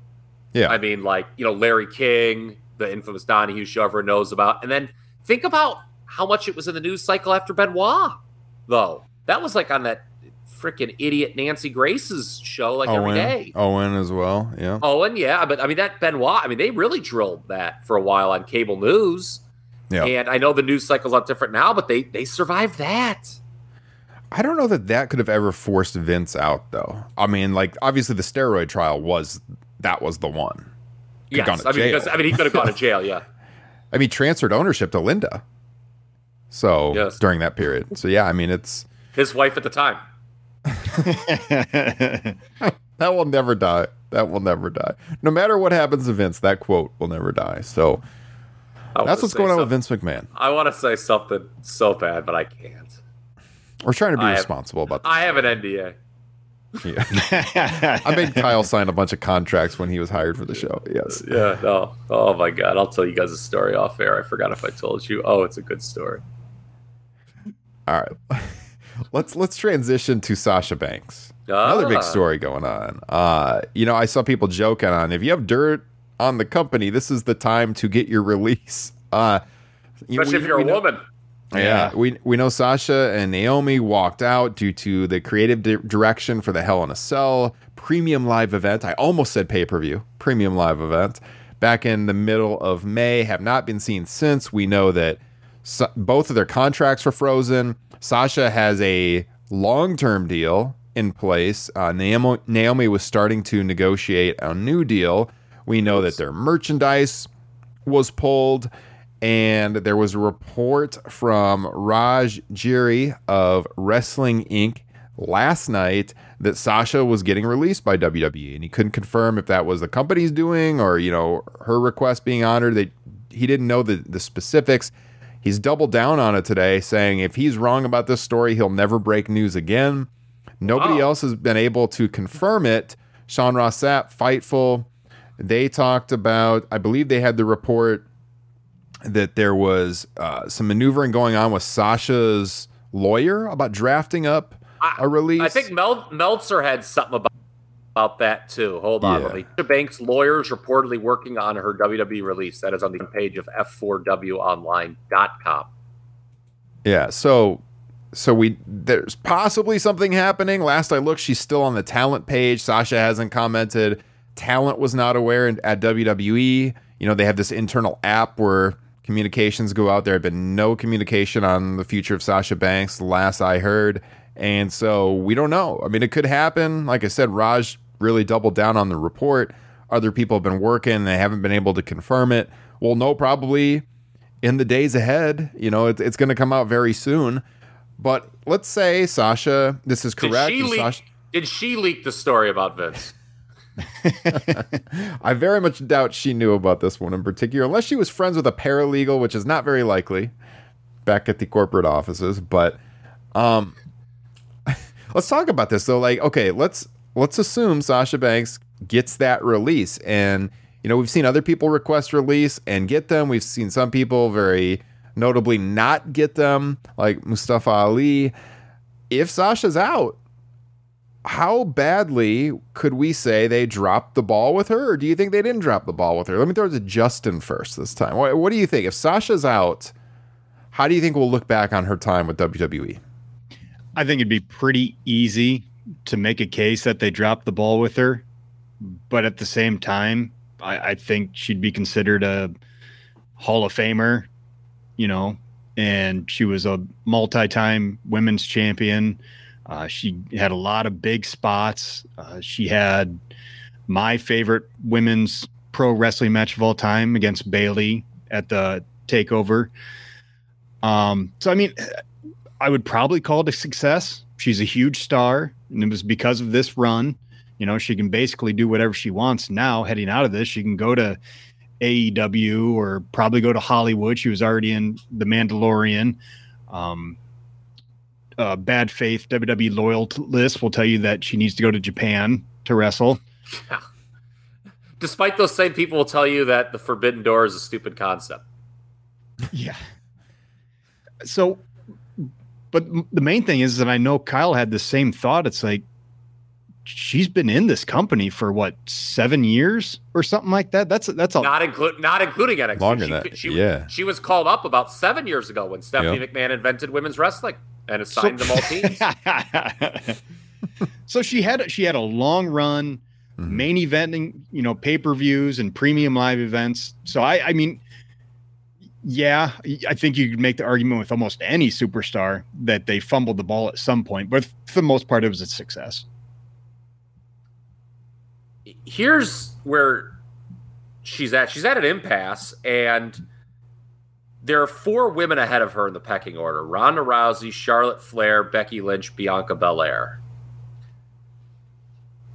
[SPEAKER 3] Yeah.
[SPEAKER 7] I mean, like, you know, Larry King, the infamous Donahue show everyone knows about. And then think about how much it was in the news cycle after Benoit, though. That was like on that freaking idiot Nancy Grace's show, like every
[SPEAKER 3] Owen,
[SPEAKER 7] day.
[SPEAKER 3] Owen as well. Yeah.
[SPEAKER 7] Owen, yeah, but I mean that Benoit. I mean they really drilled that for a while on cable news,
[SPEAKER 3] Yeah.
[SPEAKER 7] and I know the news cycle's a lot different now, but they they survived that.
[SPEAKER 3] I don't know that that could have ever forced Vince out, though. I mean, like, obviously the steroid trial was, that was the one.
[SPEAKER 7] Yes, I mean because I mean he could have gone to jail. Yeah,
[SPEAKER 3] I mean, transferred ownership to Linda. So
[SPEAKER 7] Yes.
[SPEAKER 3] during that period. So yeah, I mean, it's
[SPEAKER 7] his wife at the time.
[SPEAKER 3] that will never die. That will never die. No matter what happens to Vince, that quote will never die. So that's what's going on with Vince McMahon.
[SPEAKER 7] I want to say something so bad, but I can't.
[SPEAKER 3] We're trying to be
[SPEAKER 7] I have-
[SPEAKER 3] responsible about this.
[SPEAKER 7] I have an NDA.
[SPEAKER 3] Yeah. I made Kyle sign a bunch of contracts when he was hired for the show. Yes.
[SPEAKER 7] Yeah, no. Oh my god, I'll tell you guys a story off air. I forgot if I told you. Oh, it's a good story.
[SPEAKER 3] All right. let's let's transition to Sasha Banks. Another big
[SPEAKER 7] Ah.
[SPEAKER 3] story going on. Uh, you know, I saw people joking on if you have dirt on the company, this is the time to get your release. Uh,
[SPEAKER 7] Especially
[SPEAKER 3] we-
[SPEAKER 7] if you're a
[SPEAKER 3] know-
[SPEAKER 7] woman.
[SPEAKER 3] Yeah, we we know Sasha and Naomi walked out due to the creative di- direction for the Hell in a Cell premium live event. I almost said pay per view premium live event back in the middle of May. Have not been seen since. We know that Sa- both of their contracts were frozen. Sasha has a long term deal in place. Uh, Naomi, Naomi was starting to negotiate a new deal. We know that their merchandise was pulled, and there was a report from Raj Giri of Wrestling Inc. last night that Sasha was getting released by WWE, and he couldn't confirm if that was the company's doing or you know her request being honored. That he didn't know the the specifics. He's doubled down on it today, saying if he's wrong about this story, he'll never break news again. Nobody
[SPEAKER 7] Wow.
[SPEAKER 3] else has been able to confirm it. Sean Ross Sapp, Fightful, they talked about, I believe they had the report that there was uh, some maneuvering going on with Sasha's lawyer about drafting up a release.
[SPEAKER 7] I think Mel- Meltzer had something about, about that too. Hold on,
[SPEAKER 3] Yeah.
[SPEAKER 7] The Banks lawyers reportedly working on her WWE release. That is on the page of f4wonline.com.
[SPEAKER 3] Yeah. So so we there's possibly something happening. Last I looked, she's still on the talent page. Sasha hasn't commented. Talent was not aware in- at WWE. You know, they have this internal app where communications go out. There had been no communication on the future of Sasha Banks, the last I heard. And so we don't know. I mean, it could happen. Like I said, Raj really doubled down on the report. Other people have been working, they haven't been able to confirm it. We'll know probably in the days ahead. You know, it, it's going to come out very soon. But let's say Sasha, this is
[SPEAKER 7] Did
[SPEAKER 3] correct.
[SPEAKER 7] she, leak,
[SPEAKER 3] Sasha-
[SPEAKER 7] did she leak the story about Vince?
[SPEAKER 3] I very much doubt she knew about this one in particular, unless she was friends with a paralegal, which is not very likely back at the corporate offices. But um, let's talk about this though. Like, okay, let's let's assume Sasha Banks gets that release, and you know we've seen other people request release and get them. We've seen some people very notably not get them, like Mustafa Ali. If Sasha's out, how badly could we say they dropped the ball with her, or do you think they didn't drop the ball with her? Let me throw it to Justin first this time. What, what do you think? If Sasha's out, how do you think we'll look back on her time with? WWE?
[SPEAKER 6] I think it'd be pretty easy to make a case that they dropped the ball with her, but at the same time, I, I think she'd be considered a Hall of Famer, you know, and she was a multi-time women's champion. Uh, she had a lot of big spots. Uh, she had my favorite women's pro wrestling match of all time against Bayley at the Takeover. Um, so I mean, I would probably call it a success. She's a huge star, and it was because of this run. You know, she can basically do whatever she wants now. Heading out of this, she can go to AEW or probably go to Hollywood. She was already in The Mandalorian. Um, uh, bad faith WWE loyal t- list will tell you that she needs to go to Japan to wrestle.
[SPEAKER 7] Despite those same people will tell you that the Forbidden Door is a stupid concept.
[SPEAKER 6] Yeah. So, but the main thing is that I know Kyle had the same thought. It's like she's been in this company for what seven years or something like that. That's that's a
[SPEAKER 7] Not include not including NXT.
[SPEAKER 3] Longer
[SPEAKER 7] she,
[SPEAKER 3] than that,
[SPEAKER 7] she,
[SPEAKER 3] yeah.
[SPEAKER 7] She was called up about seven years ago when Stephanie
[SPEAKER 3] Yep.
[SPEAKER 7] McMahon invented women's wrestling and assigned them all teams.
[SPEAKER 6] so she had she had a long run,
[SPEAKER 3] Mhm.
[SPEAKER 6] main eventing, you know, pay per views and premium live events. So I, I mean, yeah, I think you could make the argument with almost any superstar that they fumbled the ball at some point, but for the most part, it was a success.
[SPEAKER 7] here's where she's at. She's at an impasse, and there are four women ahead of her in the pecking order: Ronda Rousey, Charlotte Flair, Becky Lynch, Bianca Belair.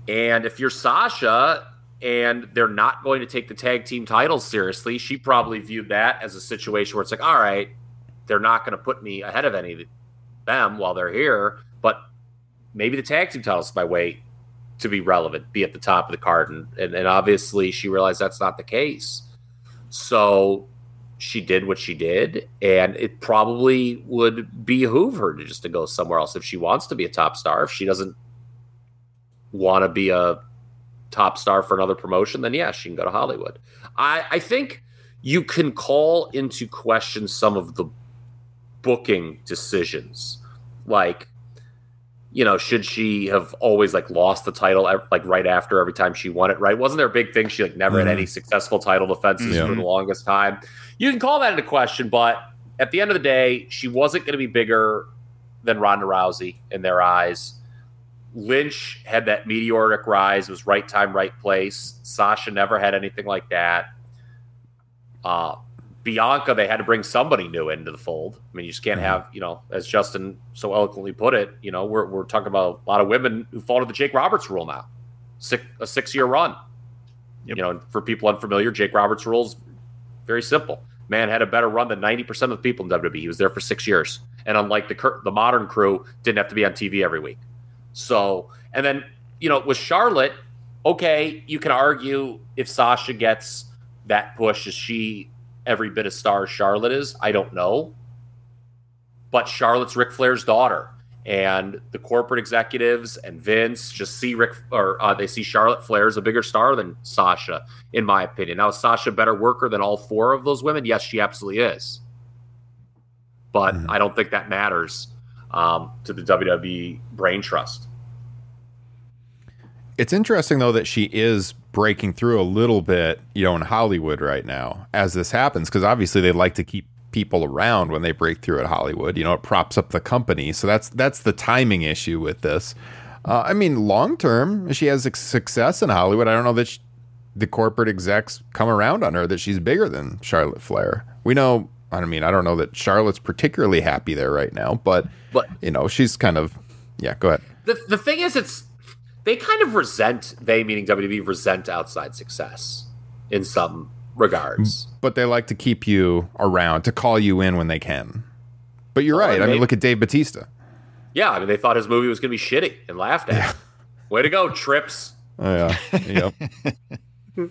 [SPEAKER 7] And if you're Sasha and they're not going to take the tag team titles seriously, she probably viewed that as a situation where it's like, all right, they're not going to put me ahead of any of them while they're here, but maybe the tag team titles is my way to be relevant, be at the top of the card. And, and, and obviously, she realized that's not the case. So she did what she did, and it probably would behoove her to just to go somewhere else if she wants to be a top star. If she doesn't want to be a top star for another promotion, then yeah, she can go to Hollywood. I, I think you can call into question some of the booking decisions, like you know, should she have always like lost the title like right after every time she won it? Right? Wasn't there a big thing? She like never had
[SPEAKER 3] Mhm.
[SPEAKER 7] any successful title defenses
[SPEAKER 3] Yeah.
[SPEAKER 7] for the longest time. You can call that into question, but at the end of the day, she wasn't going to be bigger than Ronda Rousey in their eyes. Lynch had that meteoric rise, was right time, right place. Sasha never had anything like that. Uh, Bianca, they had to bring somebody new into the fold. I mean, you just can't have, you know, as Justin so eloquently put it, you know, we're, we're talking about a lot of women who fall to the Jake Roberts rule now. Six, a six year run.
[SPEAKER 6] Yep.
[SPEAKER 7] You know, for people unfamiliar, Jake Roberts rules very simple. Man had a better run than 90% of the people in WWE. He was there for six years. And unlike the cur- the modern crew, didn't have to be on TV every week. So, and then, you know, with Charlotte, okay, you can argue if Sasha gets that push, is she every bit a star as Charlotte is? I don't know. But Charlotte's Ric Flair's daughter. And the corporate executives and Vince just see Ric, or uh, they see Charlotte Flair as a bigger star than Sasha, in my opinion. Now, is Sasha a better worker than all four of those women? Yes, she absolutely is. But
[SPEAKER 3] Mhm.
[SPEAKER 7] I don't think that matters um, to the WWE brain trust.
[SPEAKER 3] It's interesting though that she is breaking through a little bit, you know, in Hollywood right now as this happens because obviously they like to keep people around when they break through at Hollywood. You know, it props up the company. So that's that's the timing issue with this. Uh, I mean, long term, she has success in Hollywood. I don't know that sh the corporate execs come around on her that she's bigger than Charlotte Flair. We know I mean, I don't know that Charlotte's particularly happy there right now, but
[SPEAKER 7] But
[SPEAKER 3] you know, she's kind of yeah. Go ahead.
[SPEAKER 7] the the thing is, it's they kind of resent they meaning WWE resent outside success in some regards.
[SPEAKER 3] But they like to keep you around to call you in when they can. But you're
[SPEAKER 7] Well,
[SPEAKER 3] right. I mean,
[SPEAKER 7] maybe-
[SPEAKER 3] look at Dave Batista.
[SPEAKER 7] Yeah, I mean they thought his movie was going to be shitty and laughed at. it. Way to go, Trips.
[SPEAKER 3] Oh yeah, yep.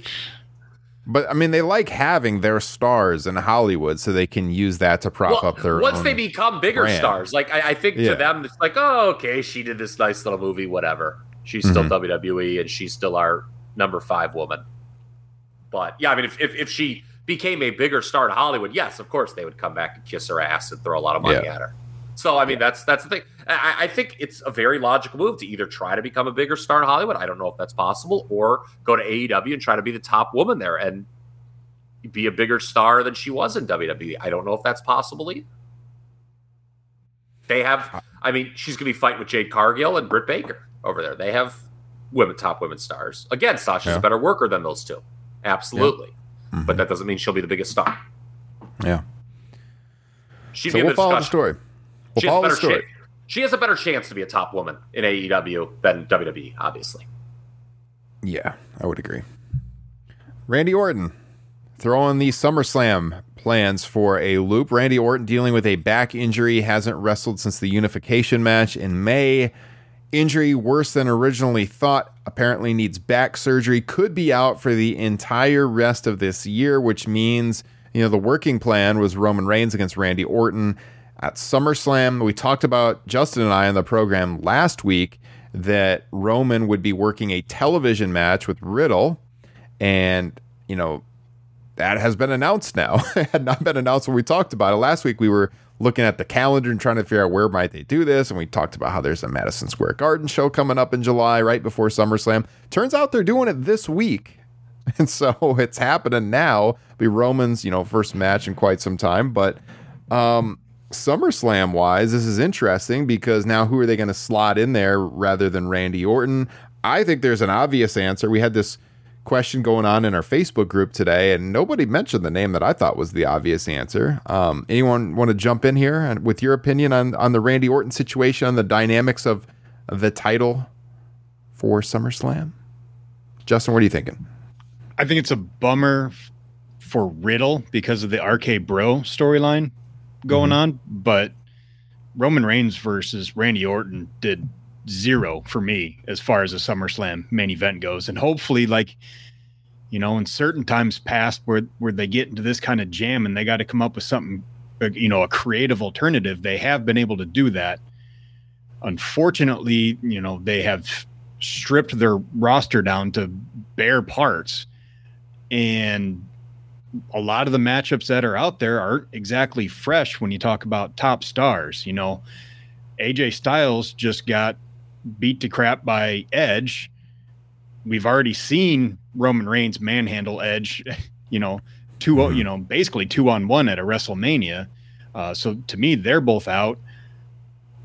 [SPEAKER 3] But I mean, they like having their stars in Hollywood, so they can use that to prop
[SPEAKER 7] Well,
[SPEAKER 3] up their.
[SPEAKER 7] once they become bigger
[SPEAKER 3] brand.
[SPEAKER 7] stars, like I, I think
[SPEAKER 3] Yeah.
[SPEAKER 7] to them, it's like, oh, okay, she did this nice little movie, whatever. She's still
[SPEAKER 3] Mhm.
[SPEAKER 7] WWE and she's still our number five woman. But yeah, I mean, if, if, if she became a bigger star in Hollywood, yes, of course they would come back and kiss her ass and throw a lot of money
[SPEAKER 3] Yeah.
[SPEAKER 7] at her. So I mean, that's that's the thing. I, I think it's a very logical move to either try to become a bigger star in Hollywood. I don't know if that's possible, or go to AEW and try to be the top woman there and be a bigger star than she was in WWE. I don't know if that's possible either. They have, I mean, she's going to be fighting with Jade Cargill and Britt Baker over there. They have women, top women stars. Again, Sasha's
[SPEAKER 3] Yeah.
[SPEAKER 7] a better worker than those two. Absolutely.
[SPEAKER 3] Mhm.
[SPEAKER 7] But that doesn't mean she'll be the biggest star.
[SPEAKER 3] yeah.
[SPEAKER 7] She'd
[SPEAKER 3] So
[SPEAKER 7] be
[SPEAKER 3] we'll follow the story. We'll
[SPEAKER 7] she, has a
[SPEAKER 3] follow the
[SPEAKER 7] better
[SPEAKER 3] story.
[SPEAKER 7] chan- she has a better chance to be a top woman in AEW than WWE, obviously.
[SPEAKER 3] Yeah, I would agree. Randy Orton throwing the SummerSlam plans for a loop. Randy Orton dealing with a back injury, hasn't wrestled since the unification match in May. Injury worse than originally thought. Apparently needs back surgery. Could be out for the entire rest of this year, which means you know the working plan was Roman Reigns against Randy Orton at SummerSlam. We talked about Justin and I on the program last week that Roman would be working a television match with Riddle, and you know that has been announced now. it had not been announced when we talked about it last week. We were looking at the calendar and trying to figure out where might they do this, and we talked about how there's a Madison Square Garden show coming up in July, right before SummerSlam. Turns out they're doing it this week, and so it's happening now. Be Roman's, you know, first match in quite some time, but um, SummerSlam wise, this is interesting because now who are they going to slot in there rather than Randy Orton? I think there's an obvious answer. We had this question going on in our Facebook group today, and nobody mentioned the name that I thought was the obvious answer. Um, anyone want to jump in here with your opinion on on the Randy Orton situation, on the dynamics of the title for SummerSlam? Justin, what are you thinking?
[SPEAKER 6] I think it's a bummer for Riddle because of the RK Bro storyline going on, but Roman Reigns versus Randy Orton did zero for me as far as a SummerSlam main event goes. And hopefully, like, you know, in certain times past where where they get into this kind of jam and they got to come up with something, uh, you know, a creative alternative, they have been able to do that. Unfortunately, you know, they have stripped their roster down to bare parts and a lot of the matchups that are out there aren't exactly fresh when you talk about top stars. You know, AJ Styles just got beat to crap by Edge. We've already seen Roman Reigns manhandle Edge, you know, 2
[SPEAKER 3] Mhm.
[SPEAKER 6] you know, basically two on one at a WrestleMania. Uh, so to me, they're both out.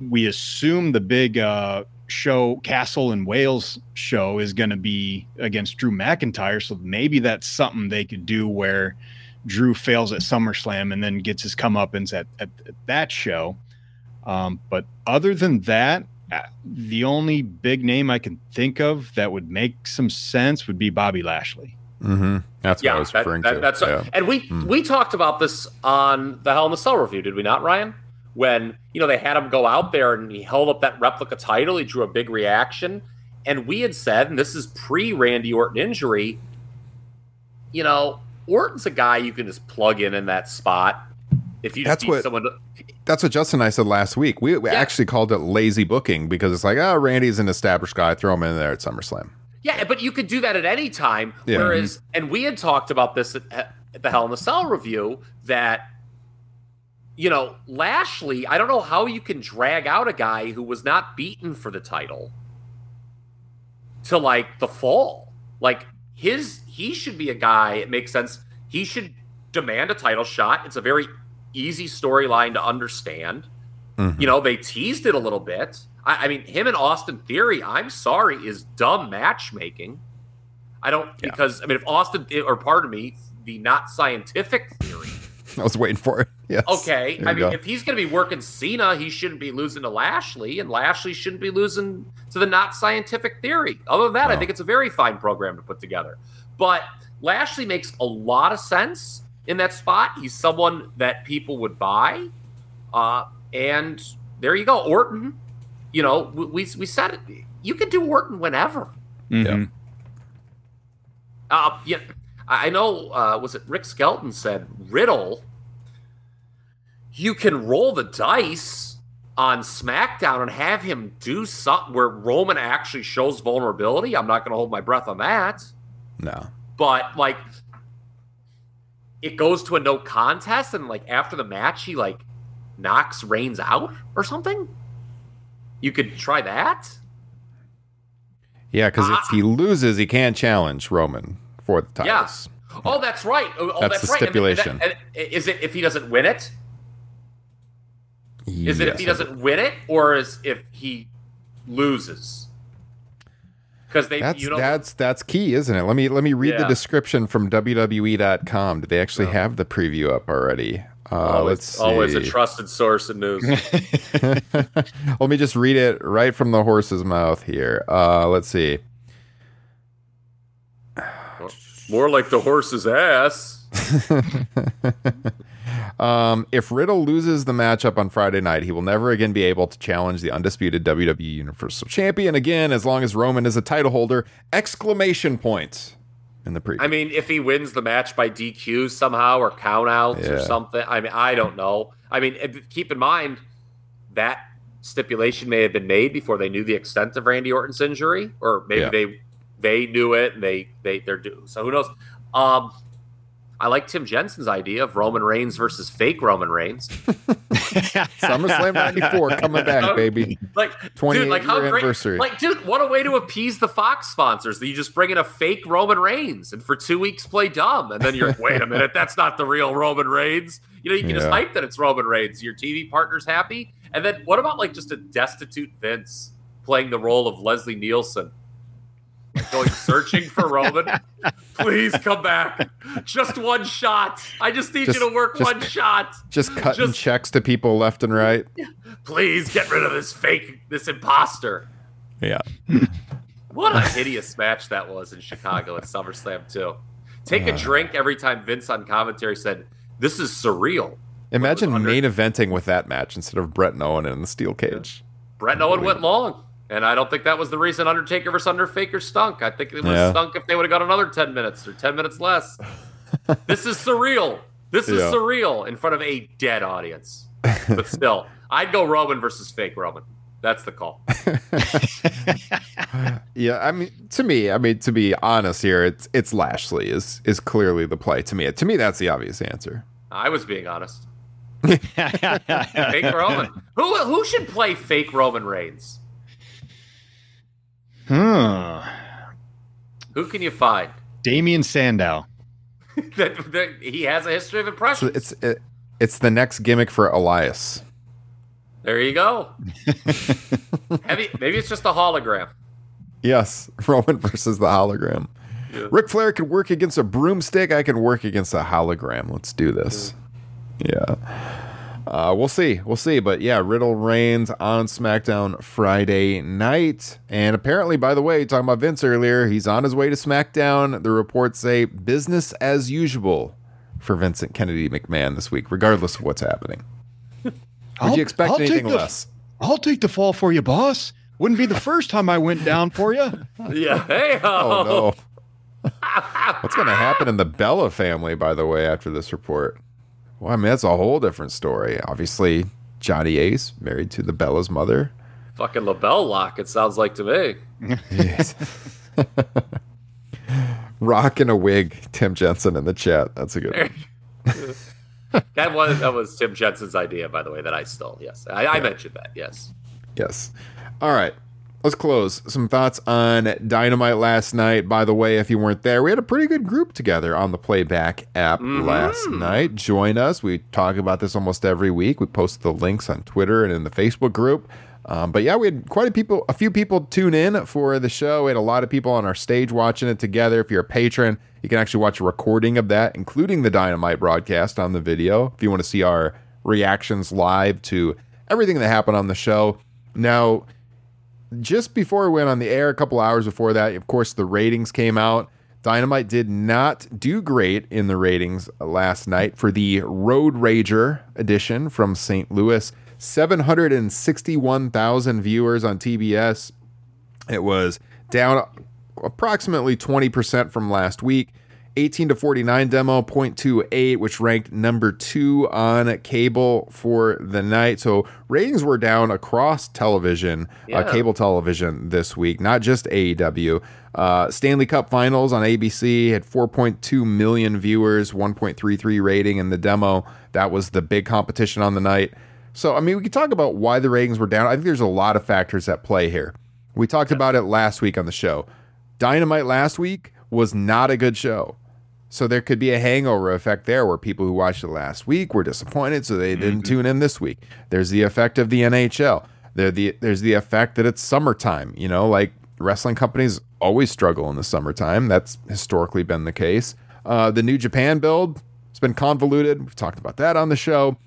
[SPEAKER 6] We assume the big uh, show, Castle and Wales show, is going to be against Drew McIntyre. So maybe that's something they could do where Drew fails at SummerSlam and then gets his comeuppance at, at, at that show. Um, but other than that, uh, the only big name I can think of that would make some sense would be Bobby Lashley.
[SPEAKER 3] Mm-hmm. That's what I was
[SPEAKER 7] that-
[SPEAKER 3] referring
[SPEAKER 7] that-
[SPEAKER 3] to.
[SPEAKER 7] that's
[SPEAKER 3] Yeah.
[SPEAKER 7] and we
[SPEAKER 3] Hmm.
[SPEAKER 7] we talked about this on the Hell in the Cell review, did we not, Ryan? When you know they had him go out there and he held up that replica title, he drew a big reaction, and we had said, and this is pre Randy Orton injury, you know, Orton's a guy you can just plug in in that spot if you just
[SPEAKER 3] That's what-
[SPEAKER 7] someone. To,
[SPEAKER 3] That's what Justin and I said last week. We, we
[SPEAKER 7] Yeah.
[SPEAKER 3] actually called it lazy booking because it's like, oh, Randy's an established guy. Throw him in there at SummerSlam.
[SPEAKER 7] Yeah, but you could do that at any time.
[SPEAKER 3] Yeah.
[SPEAKER 7] Whereas, and we had talked about this at, at the Hell in the Cell review that, you know, Lashley, I don't know how you can drag out a guy who was not beaten for the title to like the fall. Like his, he should be a guy, it makes sense. He should demand a title shot. It's a very easy storyline to understand.
[SPEAKER 3] Mhm.
[SPEAKER 7] You know, they teased it a little bit. I, I mean, him and Austin Theory, I'm sorry, is dumb matchmaking. I don't
[SPEAKER 3] Yeah.
[SPEAKER 7] because I mean, if Austin or pardon me, the not scientific
[SPEAKER 3] I was waiting for it. Yes.
[SPEAKER 7] Okay,
[SPEAKER 3] There
[SPEAKER 7] I mean,
[SPEAKER 3] go.
[SPEAKER 7] if he's going to be working Cena, he shouldn't be losing to Lashley, and Lashley shouldn't be losing to the not scientific theory. Other than that, I think it's a very fine program to put together. But Lashley makes a lot of sense in that spot. He's someone that people would buy, uh, and there you go, Orton. You know, we we, we said it. You can do Orton whenever.
[SPEAKER 6] Mhm.
[SPEAKER 7] Uh, yeah, I I know. Uh, was it Rick Skelton said Riddle? You can roll the dice on SmackDown and have him do something where Roman actually shows vulnerability. I'm not going to hold my breath on that,
[SPEAKER 3] no.
[SPEAKER 7] but like, it goes to a no contest, and like after the match, he like knocks Reigns out or something. You could try that.
[SPEAKER 3] Yeah, because if
[SPEAKER 7] Ah.
[SPEAKER 3] he loses, he can't challenge Roman for the titles.
[SPEAKER 7] Oh, that's right. Oh, oh,
[SPEAKER 3] That's
[SPEAKER 7] that's,
[SPEAKER 3] the
[SPEAKER 7] right. And- and
[SPEAKER 3] stipulation.
[SPEAKER 7] and is it if he doesn't win it? Is it if he doesn't win it, or is if he loses? Because they,
[SPEAKER 3] That's
[SPEAKER 7] you know,
[SPEAKER 3] that's that's key, isn't it? Let me let me read the description from WWE.com. Do they actually have the preview up already? Uh,
[SPEAKER 7] always,
[SPEAKER 3] let's see.
[SPEAKER 7] always a trusted source of news.
[SPEAKER 3] Let me just read it right from the horse's mouth here. Uh, let's see.
[SPEAKER 7] More like the horse's ass.
[SPEAKER 3] Um, if Riddle loses the matchup on Friday night, he will never again be able to challenge the undisputed WWE Universal Champion again as long as Roman is a title holder. Exclamation point in the preview.
[SPEAKER 7] I mean, if he wins the match by DQ somehow or countouts or something, I mean, I don't know. I mean, keep in mind that stipulation may have been made before they knew the extent of Randy Orton's injury, or maybe
[SPEAKER 3] Yeah.
[SPEAKER 7] they they knew it and they they they're due. So who knows? Um, I like Tim Jensen's idea of Roman Reigns versus fake Roman Reigns.
[SPEAKER 3] SummerSlam 94 coming back, baby.
[SPEAKER 7] Like,
[SPEAKER 3] 28
[SPEAKER 7] dude, like how great!
[SPEAKER 3] anniversary.
[SPEAKER 7] Like, dude, what a way to appease the Fox sponsors that you just bring in a fake Roman Reigns and for two weeks play dumb, and then you're like, wait a minute, that's not the real Roman Reigns. You know, you can just hype that it's Roman Reigns. Your TV partner's happy, and then what about like just a destitute Vince playing the role of Leslie Nielsen? Going searching for Roman. Please come back. Just one shot. I just need
[SPEAKER 3] Just-
[SPEAKER 7] you to work
[SPEAKER 3] just-
[SPEAKER 7] one shot.
[SPEAKER 3] Just cutting
[SPEAKER 7] Just-
[SPEAKER 3] checks to people left and right.
[SPEAKER 7] Please get rid of this fake, this imposter.
[SPEAKER 3] Yeah.
[SPEAKER 7] What a hideous match that was in Chicago at SummerSlam too. Take a drink every time Vince on commentary said, "This is surreal."
[SPEAKER 3] Imagine
[SPEAKER 7] under-
[SPEAKER 3] main eventing with that match instead of Bret and Owen in the steel cage.
[SPEAKER 7] Bret Owen went long, and I don't think that was the reason Undertaker versus Undertaker stunk. I think it was
[SPEAKER 3] Yeah.
[SPEAKER 7] stunk if they would have got another ten minutes or ten minutes less. this is surreal. This is
[SPEAKER 3] Yeah.
[SPEAKER 7] surreal in front of a dead audience. But still, I'd go Roman versus fake Roman. That's the call.
[SPEAKER 3] Yeah, I mean, to me, I mean, to be honest here, it's it's Lashley is is clearly the play. To me, to me, that's the obvious answer.
[SPEAKER 7] I was being honest. fake Roman. Who who should play fake Roman Reigns?
[SPEAKER 6] Huh.
[SPEAKER 7] Who can you find?
[SPEAKER 6] Damien Sandow.
[SPEAKER 7] that, that he has a history of
[SPEAKER 3] So
[SPEAKER 7] impressions.
[SPEAKER 3] it's it, it's the next gimmick for Elias.
[SPEAKER 7] there you go. Maybe, maybe it's just a hologram.
[SPEAKER 3] Yes, Roman versus the hologram.
[SPEAKER 7] Yeah.
[SPEAKER 3] Ric Flair can work against a broomstick. I can work against a hologram. Let's do this. Yeah. Uh, we'll see. We'll see. But yeah, Riddle reigns on SmackDown Friday night. And apparently, by the way, talking about Vince earlier, he's on his way to SmackDown. The reports say business as usual for Vincent Kennedy McMahon this week, regardless of what's happening. Would
[SPEAKER 6] I'll-
[SPEAKER 3] you expect
[SPEAKER 6] I'll take
[SPEAKER 3] anything
[SPEAKER 6] the-
[SPEAKER 3] less?
[SPEAKER 6] I'll take the fall for you, boss. Wouldn't be the first time I went down for you.
[SPEAKER 7] Yeah. Hey,
[SPEAKER 3] Oh, no. What's going to happen in the Bella family, by the way, after this report? Well, I mean, that's a whole different story. Obviously, Johnny Ace married to the Bella's mother.
[SPEAKER 7] Fucking LeBell lock, it sounds like to me.
[SPEAKER 3] Rock in a wig, Tim Jensen in the chat. That's a good one.
[SPEAKER 7] That was that was Tim Jensen's idea, by the way, that I stole. Yes, I, I mentioned that. Yes.
[SPEAKER 3] Yes. All right. Let's close. Some thoughts on Dynamite last night. By the way, if you weren't there, we had a pretty good group together on the Playback app last night. Join us. We talk about this almost every week. We post the links on Twitter and in the Facebook group. Um, but yeah, we had quite a people, a few people tune in for the show. We had a lot of people on our stage watching it together. If you're a patron, you can actually watch a recording of that, including the Dynamite broadcast on the video. If you want to see our reactions live to everything that happened on the show. Now, just before we went on the air, a couple hours before that, of course, the ratings came out. Dynamite did not do great in the ratings last night for the Road Rager edition from St. Louis. 761,000 viewers on TBS. It was down approximately 20% from last week. 18 to 49 demo 0.28 which ranked number 2 on cable for the night. So ratings were down across television
[SPEAKER 7] Yeah.
[SPEAKER 3] uh, cable television this week not just AEW uh, Stanley Cup Finals on ABC had 4.2 million viewers 1.33 rating in the demo. That was the big competition on the night. So I mean we could talk about why the ratings were down. I think there's a lot of factors at play here. We talked about it last week on the show. Dynamite last week was not a good show. So there could be a hangover effect there where people who watched it last week were disappointed, so they didn't tune in this week. There's the effect of the NHL. There the there's the effect that it's summertime. You know, like wrestling companies always struggle in the summertime. That's historically been the case. Uh, the New Japan build, it's been convoluted. We've talked about that on the show.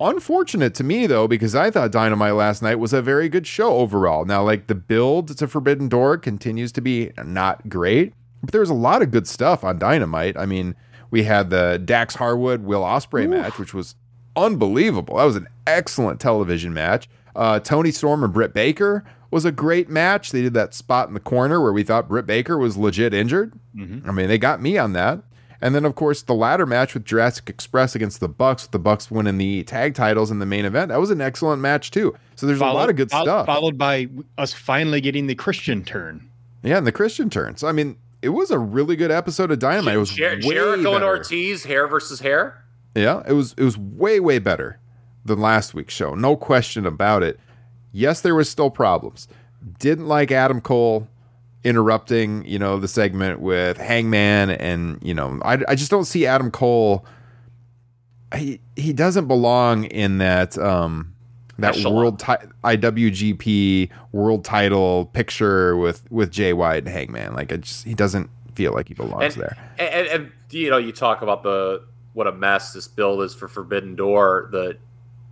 [SPEAKER 3] Unfortunate to me though, because I thought Dynamite last night was a very good show overall. Now, like the build to Forbidden Door continues to be not great, but there was a lot of good stuff on Dynamite. I mean, we had the Dax Harwood Will Ospreay match, which was unbelievable. That was an excellent television match. Uh, Toni Storm and Britt Baker was a great match. They did that spot in the corner where we thought Britt Baker was legit injured. I mean, they got me on that. And then, of course, the ladder match with Jurassic Express against the Bucks, with the Bucks winning the tag titles in the main event. That was an excellent match too. So there's a lot of good
[SPEAKER 6] fol-
[SPEAKER 3] stuff.
[SPEAKER 6] Followed by us finally getting the Christian turn.
[SPEAKER 3] Yeah, and the Christian turn. So I mean, it was a really good episode of Dynamite. It was
[SPEAKER 7] Jer- Jericho and. Ortiz, hair versus hair.
[SPEAKER 3] Yeah, it was it was way way better than last week's show. No question about it. Yes, there was still problems. Didn't like Adam Cole interrupting, you know, the segment with Hangman and, you know, I, I just don't see Adam Cole he he doesn't belong in that um that
[SPEAKER 7] Echelon.
[SPEAKER 3] world ti- IWGP world title picture with with Jay White and Hangman. Like I just he doesn't feel like he belongs
[SPEAKER 7] And,
[SPEAKER 3] there.
[SPEAKER 7] and, and, and, you know, you talk about the what a mess this build is for Forbidden Door, the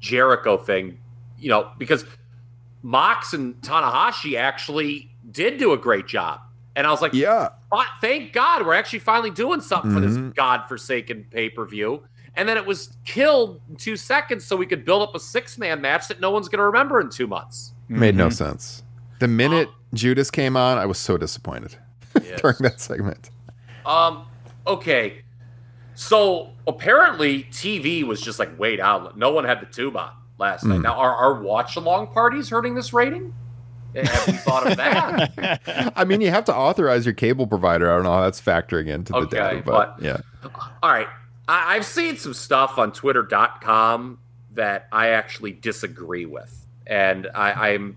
[SPEAKER 7] Jericho thing, you know, because Mox and Tanahashi actually did do a great job. And I was like,
[SPEAKER 3] Yeah.
[SPEAKER 7] Thank God we're actually finally doing something for this
[SPEAKER 3] Mhm.
[SPEAKER 7] godforsaken pay per view. And then it was killed in two seconds so we could build up a six man match that no one's going to remember in two months.
[SPEAKER 3] Made no
[SPEAKER 6] Mhm.
[SPEAKER 3] sense. The minute Judas came on, I was so disappointed
[SPEAKER 7] Yes.
[SPEAKER 3] during that segment.
[SPEAKER 7] Um, okay. So apparently TV was just like wait outlet. No one had the tube on last night.
[SPEAKER 3] Hmm.
[SPEAKER 7] Now are our watch along parties hurting this rating? Have you thought of that?
[SPEAKER 3] I mean, you have to authorize your cable provider. I don't know how that's factoring into the
[SPEAKER 7] Okay,
[SPEAKER 3] data, but,
[SPEAKER 7] but-
[SPEAKER 3] yeah.
[SPEAKER 7] All right. I- I've seen some stuff on twitter.com that I actually disagree with. And I- I'm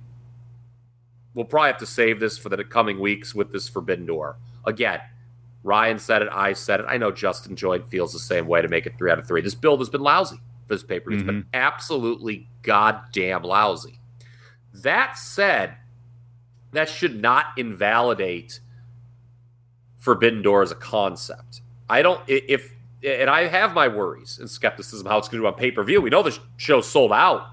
[SPEAKER 7] we'll probably have to save this for the coming weeks with this Forbidden Door. Again, Ryan said it, I said it. I know Justin Joy feels the same way to make it three out of three. This build has been lousy for this paper. It's been mm-hmm. absolutely goddamn lousy. That said, that should not invalidate Forbidden Door as a concept. I don't if and I have my worries and skepticism how it's going to do on pay per view. We know the show sold out,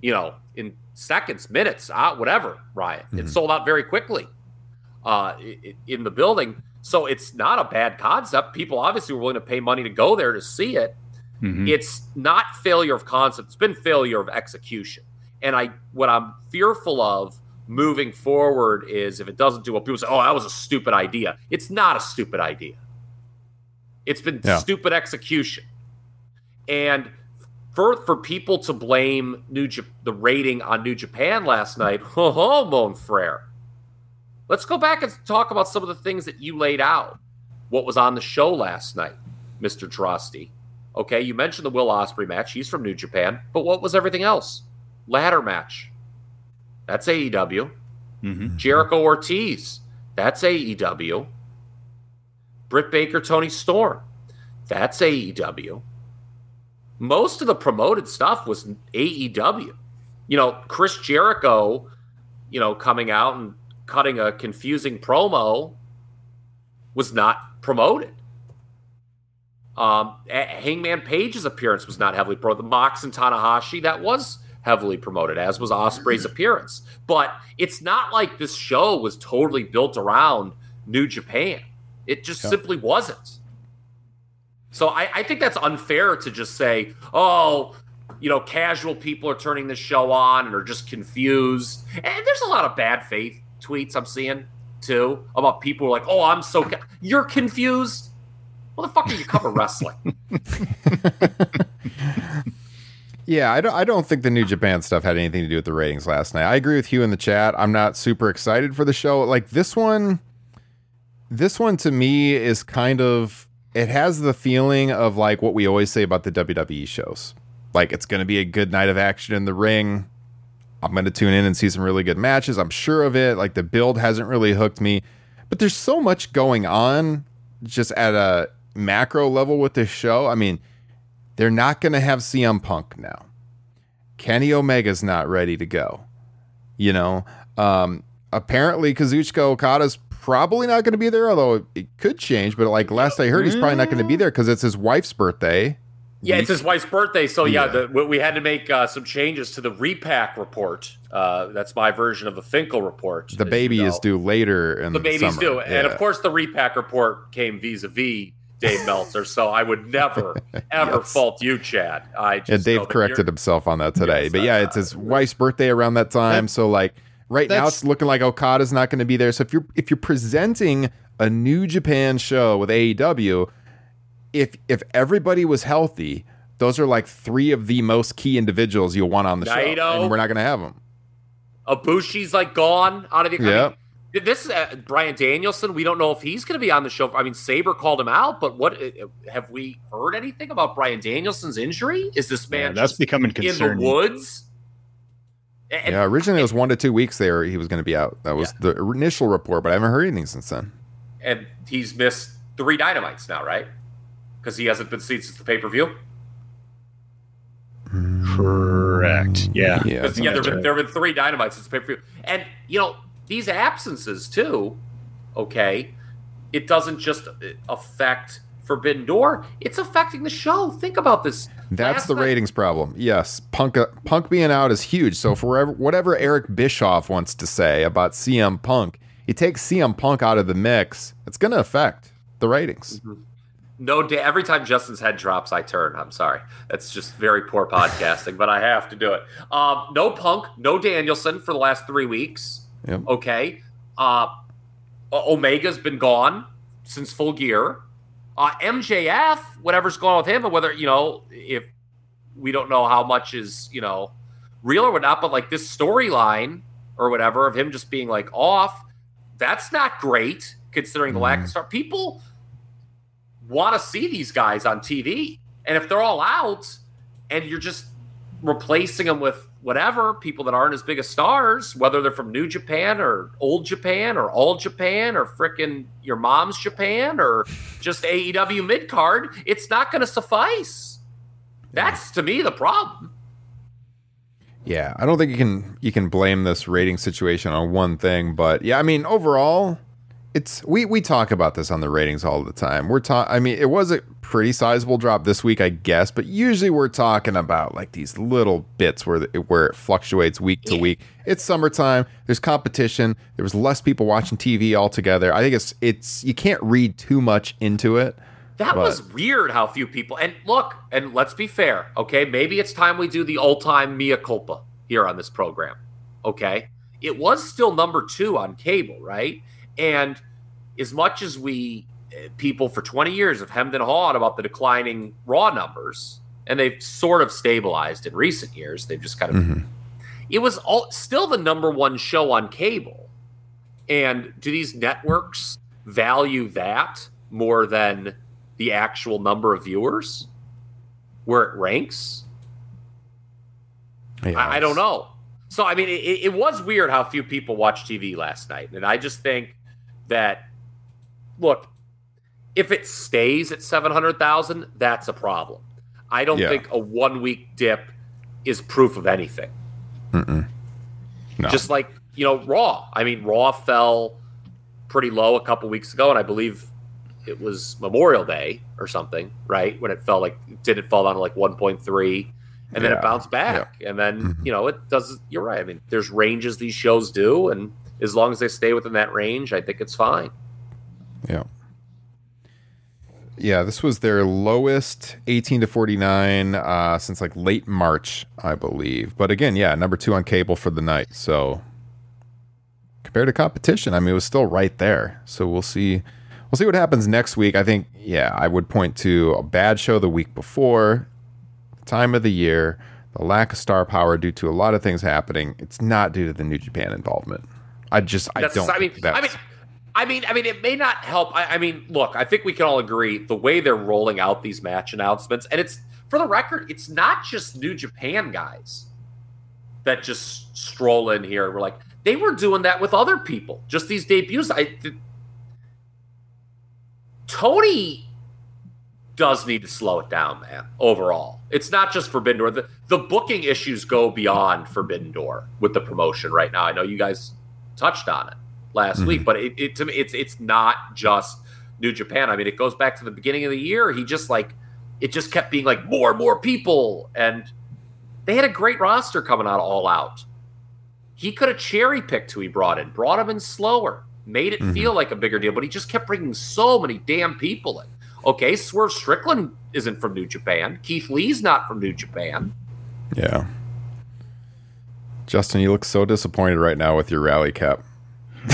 [SPEAKER 7] you know, in seconds, minutes, uh, whatever. Ryan, it
[SPEAKER 3] Mhm.
[SPEAKER 7] sold out very quickly uh, in the building. So it's not a bad concept. People obviously were willing to pay money to go there to see it.
[SPEAKER 6] Mhm.
[SPEAKER 7] It's not failure of concept. It's been failure of execution. And I, what I'm fearful of moving forward is if it doesn't do what people say, oh, that was a stupid idea. It's not a stupid idea. It's been
[SPEAKER 3] Yeah.
[SPEAKER 7] stupid execution. And for for people to blame New Jap- the rating on New Japan last night, ho ho, mon frere. Let's go back and talk about some of the things that you laid out. What was on the show last night, Mr. Drosty? Okay, you mentioned the Will Ospreay match. He's from New Japan. But what was everything else? Ladder match. That's AEW.
[SPEAKER 6] Mhm.
[SPEAKER 7] Jericho Ortiz. That's AEW. Britt Baker, Toni Storm. That's AEW. Most of the promoted stuff was AEW. You know, Chris Jericho, you know, coming out and cutting a confusing promo was not promoted. Um, Hangman Page's appearance was not heavily promoted. The Mox and Tanahashi that was heavily promoted, as was Ospreay's appearance. But it's not like this show was totally built around New Japan. It just simply wasn't. So I, I think that's unfair to just say, oh, you know, casual people are turning this show on and are just confused. And there's a lot of bad faith tweets I'm seeing too about people like, oh, I'm so ca-. you're confused. Well, the fuck are you cover wrestling.
[SPEAKER 3] Yeah, I don't. I don't think the New Japan stuff had anything to do with the ratings last night. I agree with you in the chat. I'm not super excited for the show. Like this one, this one to me is kind of. It has the feeling of like what we always say about the WWE shows. Like it's going to be a good night of action in the ring. I'm going to tune in and see some really good matches. I'm sure of it. Like the build hasn't really hooked me, but there's so much going on just at a macro level with this show. I mean they're not going to have CM Punk now. Kenny Omega's not ready to go. You know, um, apparently Kazuchika Okada's probably not going to be there, although it could change. But like last I heard, he's probably not going to be there because it's his wife's birthday.
[SPEAKER 7] Yeah, it's his wife's birthday, so yeah, yeah the, we had to make uh, some changes to the repack report. Uh, that's my version of the Finkel report.
[SPEAKER 3] The baby you know. is due later in
[SPEAKER 7] the,
[SPEAKER 3] the
[SPEAKER 7] baby's
[SPEAKER 3] summer.
[SPEAKER 7] due, yeah. and of course, the repack report came vis-a-vis Dave Meltzer. So I would never, ever yes. fault you, Chad. I just
[SPEAKER 3] yeah, Dave corrected himself on that today. Yes, but yeah, it's his wife's birthday around that time. So like right now, it's looking like Okada's not going to be there. So if you're if you're presenting a New Japan show with AEW, if if everybody was healthy, those are like three of the most key individuals you'll want on the Naito, show, and we're not going to have them.
[SPEAKER 7] Ibushi's like gone out of the. Yeah. I mean, this is uh, Bryan Danielson. We don't know if he's going to be on the show. I mean, Sabre called him out, but what uh, have we heard anything about Bryan Danielson's injury? Is this man
[SPEAKER 6] yeah, that's becoming concerning.
[SPEAKER 7] in the woods?
[SPEAKER 3] And, yeah, originally it was one to two weeks there he was going to be out. That was yeah. the initial report, but I haven't heard anything since then.
[SPEAKER 7] And he's missed three dynamites now, right? Because he hasn't been seen since the pay per view.
[SPEAKER 6] Correct. Yeah.
[SPEAKER 7] Yeah. yeah there, have been, there have been three dynamites since the pay per view, and you know these absences too, okay, it doesn't just affect Forbidden Door, it's affecting the show. Think about this.
[SPEAKER 3] That's Last the night- ratings problem. Yes, Punk uh, Punk being out is huge. So for whatever, whatever Eric Bischoff wants to say about CM Punk, he takes CM Punk out of the mix, it's going to affect the ratings.
[SPEAKER 7] Mm-hmm. No, every time Justin's head drops, I turn. I'm sorry. That's just very poor podcasting, but I have to do it. Um, no Punk, no Danielson for the last three weeks.
[SPEAKER 3] Yep.
[SPEAKER 7] Okay. Uh, Omega's been gone since full gear. Uh, MJF, whatever's going on with him, and whether, you know, if we don't know how much is, you know, real or whatnot, but like this storyline or whatever of him just being like off, that's not great considering the mm. lack of mm-hmm. star. People want to see these guys on TV. And if they're all out and you're just replacing them with whatever people that aren't as big as stars, whether they're from New Japan or Old Japan or All Japan or fricking your mom's Japan or just AEW mid card, it's not going to suffice. That's to me the problem.
[SPEAKER 3] Yeah, I don't think you can you can blame this rating situation on one thing, but yeah, I mean overall, it's we we talk about this on the ratings all the time. We're talking. I mean, it was a pretty sizable drop this week, I guess, but usually we're talking about like these little bits where the, where it fluctuates week to week. It's summertime. There's competition. There was less people watching TV altogether. I think it's it's you can't read too much into it.
[SPEAKER 7] That but. was weird how few people. And look, and let's be fair, okay? Maybe it's time we do the old time mea culpa here on this program. Okay, it was still number two on cable, right? And as much as we uh, people for 20 years have hemmed and hawed about the declining raw numbers, and they've sort of stabilized in recent years. They've just kind of mm-hmm. it was all still the number one show on cable. And do these networks value that more than the actual number of viewers where it ranks? Yes. I, I, don't know. So I mean, it, it was weird how few people watched TV last night, and I just think that look, if it stays at 700,000, that's a problem. I don't yeah. think a one week dip is proof of anything.
[SPEAKER 3] No.
[SPEAKER 7] Just like, you know, Raw. I mean, Raw fell pretty low a couple weeks ago, and I believe it was Memorial Day or something, right? When it fell like, did it fall down to like 1.3? And then it bounced back. And then,
[SPEAKER 3] Mhm.
[SPEAKER 7] you know, it does, you're right. I mean, there's ranges these shows do. And as long as they stay within that range, I think it's fine.
[SPEAKER 3] Yeah. Yeah, this was their lowest 18 to 49 uh, since like late March, I believe. But again, yeah, number two on cable for the night. So compared to competition, I mean, it was still right there. So we'll see. We'll see what happens next week. I think, yeah, I would point to a bad show the week before, time of the year, the lack of star power due to a lot of things happening. It's not due to the New Japan involvement. I just, I
[SPEAKER 7] That's,
[SPEAKER 3] don't.
[SPEAKER 7] I mean,
[SPEAKER 3] that's,
[SPEAKER 7] I mean, I mean, I mean, it may not help. I, I mean, look, I think we can all agree the way they're rolling out these match announcements, and it's for the record, it's not just New Japan guys that just stroll in here. We're like, they were doing that with other people. Just these debuts. I th- Tony does need to slow it down, man. Overall, it's not just Forbidden Door. The, the booking issues go beyond Forbidden Door with the promotion right now. I know you guys touched on it last
[SPEAKER 3] Mhm.
[SPEAKER 7] week, but it, it to me, it's it's not just New Japan. I mean, it goes back to the beginning of the year. He just like it just kept being like more and more people, and they had a great roster coming out all out. He could have cherry picked who he brought in, brought him in slower, made it
[SPEAKER 3] Mhm.
[SPEAKER 7] feel like a bigger deal, but he just kept bringing so many damn people in. Okay, Swerve Strickland isn't from New Japan. Keith Lee's not from New Japan.
[SPEAKER 3] Yeah. Justin, you look so disappointed right now with your rally cap.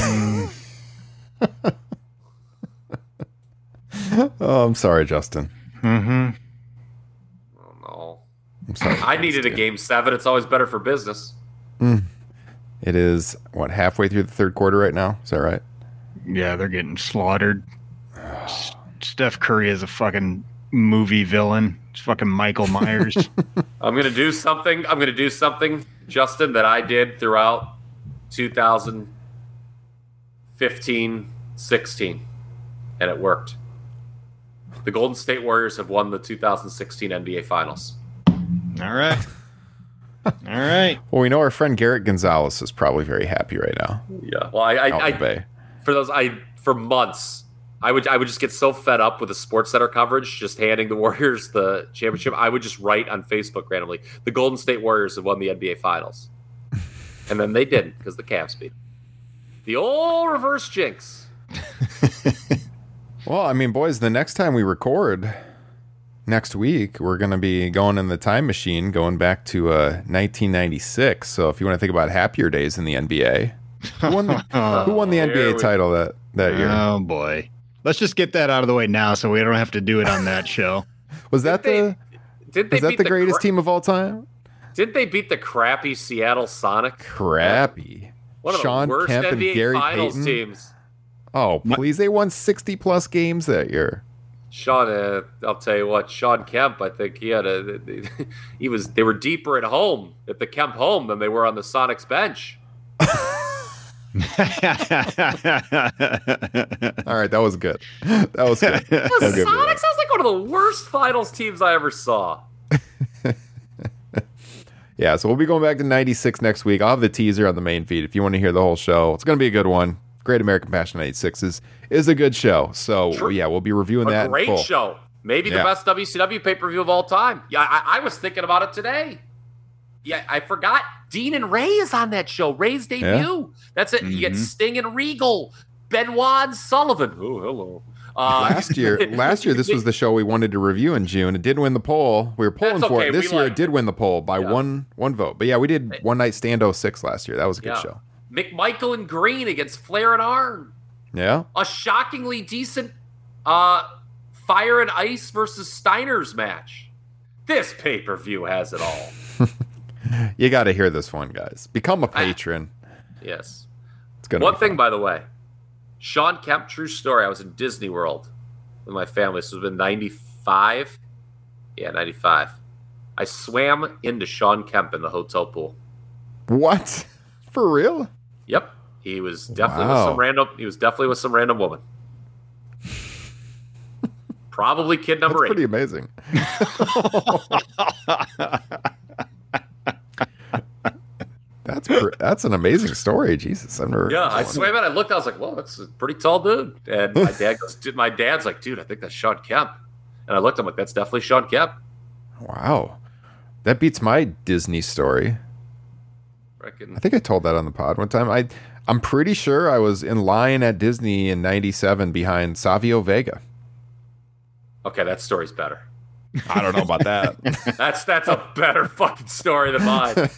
[SPEAKER 3] oh, I'm sorry, Justin.
[SPEAKER 6] Mm-hmm.
[SPEAKER 7] Oh no.
[SPEAKER 3] I'm sorry.
[SPEAKER 7] I needed a game seven. It's always better for business.
[SPEAKER 3] It is what halfway through the third quarter right now. Is that right?
[SPEAKER 6] Yeah, they're getting slaughtered. Steph Curry is a fucking movie villain. It's fucking Michael Myers.
[SPEAKER 7] I'm gonna do something. I'm gonna do something, Justin, that I did throughout 2015, 16, and it worked. The Golden State Warriors have won the 2016 NBA Finals.
[SPEAKER 6] All right. All right.
[SPEAKER 3] Well, we know our friend Garrett Gonzalez is probably very happy right now.
[SPEAKER 7] Yeah. Well, I, I, I
[SPEAKER 3] in
[SPEAKER 7] for those I for months I would I would just get so fed up with the Sports Center coverage, just handing the Warriors the championship. I would just write on Facebook randomly, "The Golden State Warriors have won the NBA Finals," and then they didn't because the Cavs beat. 'em. The old reverse jinx.
[SPEAKER 3] Well, I mean, boys, the next time we record next week, we're going to be going in the time machine, going back to uh, 1996. So if you want to think about happier days in the NBA, who won the, who won the
[SPEAKER 7] Here
[SPEAKER 3] NBA
[SPEAKER 7] we-
[SPEAKER 3] title that, that year?
[SPEAKER 6] Oh boy. Let's just get that out of the way now so we don't have to do it on that show.
[SPEAKER 3] was that
[SPEAKER 7] Did
[SPEAKER 3] the
[SPEAKER 7] Did they
[SPEAKER 3] was that the greatest
[SPEAKER 7] cra-
[SPEAKER 3] team of all time?
[SPEAKER 7] Did they beat the crappy Seattle Sonic?
[SPEAKER 3] Crappy.
[SPEAKER 7] One of
[SPEAKER 3] Shawn
[SPEAKER 7] the worst
[SPEAKER 3] Kemp and
[SPEAKER 7] NBA
[SPEAKER 3] Gary
[SPEAKER 7] Finals
[SPEAKER 3] Payton.
[SPEAKER 7] teams.
[SPEAKER 3] Oh, please! They won 60 plus games that year.
[SPEAKER 7] Shawn, uh, I'll tell you what, Shawn Kemp. I think he had a. He was. They were deeper at home at the Kemp home than they were on the Sonics bench.
[SPEAKER 3] All right, that was good. That was good.
[SPEAKER 7] The
[SPEAKER 3] you
[SPEAKER 7] Sonics
[SPEAKER 3] that.
[SPEAKER 7] sounds like one of the worst finals teams I ever saw.
[SPEAKER 3] Yeah, so we'll be going back to 96 next week. I'll have the teaser on the main feed if you want to hear the whole show. It's going to be a good one. Great American Bash 96 is, is a good show. So,
[SPEAKER 7] True.
[SPEAKER 3] yeah, we'll be reviewing that.
[SPEAKER 7] A
[SPEAKER 3] in
[SPEAKER 7] great show. Maybe
[SPEAKER 3] Yeah.
[SPEAKER 7] the best WCW pay per view of all time. Yeah, I, I was thinking about it today. Yeah, I forgot. Dean and Rey is on that show. Rey's debut. That's it. You get
[SPEAKER 6] Mhm.
[SPEAKER 7] Sting and Regal, Benoit and Sullivan. Oh, hello. Uh,
[SPEAKER 3] Last year, last year, this was the show we wanted to review in June. It did win the poll. We were polling
[SPEAKER 7] That's
[SPEAKER 3] for it. This
[SPEAKER 7] We
[SPEAKER 3] year, it did win the poll by
[SPEAKER 7] Yeah.
[SPEAKER 3] one one vote. But yeah, we did One Night Stand 06 last year. That was a good
[SPEAKER 7] Yeah.
[SPEAKER 3] show.
[SPEAKER 7] McMichael and Green against Flair and Arn.
[SPEAKER 3] Yeah.
[SPEAKER 7] a shockingly decent uh fire and ice versus Steiner's match. This pay per view has it all.
[SPEAKER 3] You got to hear this one, guys. Become a
[SPEAKER 7] ah.
[SPEAKER 3] patron.
[SPEAKER 7] Yes.
[SPEAKER 3] It's to
[SPEAKER 7] One thing,
[SPEAKER 3] fun.
[SPEAKER 7] by the way, Shawn Kemp, true story. I was in Disney World with my family. This was in '95. Yeah, '95. I swam into Shawn Kemp in the hotel pool.
[SPEAKER 3] What? For real?
[SPEAKER 7] Yep, he was definitely with some random. He was definitely with some random woman. Probably kid
[SPEAKER 3] That's
[SPEAKER 7] number eight.
[SPEAKER 3] pretty amazing. That's an amazing story. Jesus, I've never.
[SPEAKER 7] Yeah, I swear, man. I looked. I was like, "Whoa, that's a pretty tall dude." And my dad goes, "Dude, my dad's like, dude, I think that's Shawn Kemp." And I looked. I'm like, "That's definitely Shawn Kemp."
[SPEAKER 3] Wow, that beats my Disney story.
[SPEAKER 7] Reckon.
[SPEAKER 3] I think I told that on the pod one time. I I'm pretty sure I was in line at Disney in '97 behind Savio Vega.
[SPEAKER 7] Okay, that story's better.
[SPEAKER 3] I don't know about that.
[SPEAKER 7] That's that's a better fucking story than mine.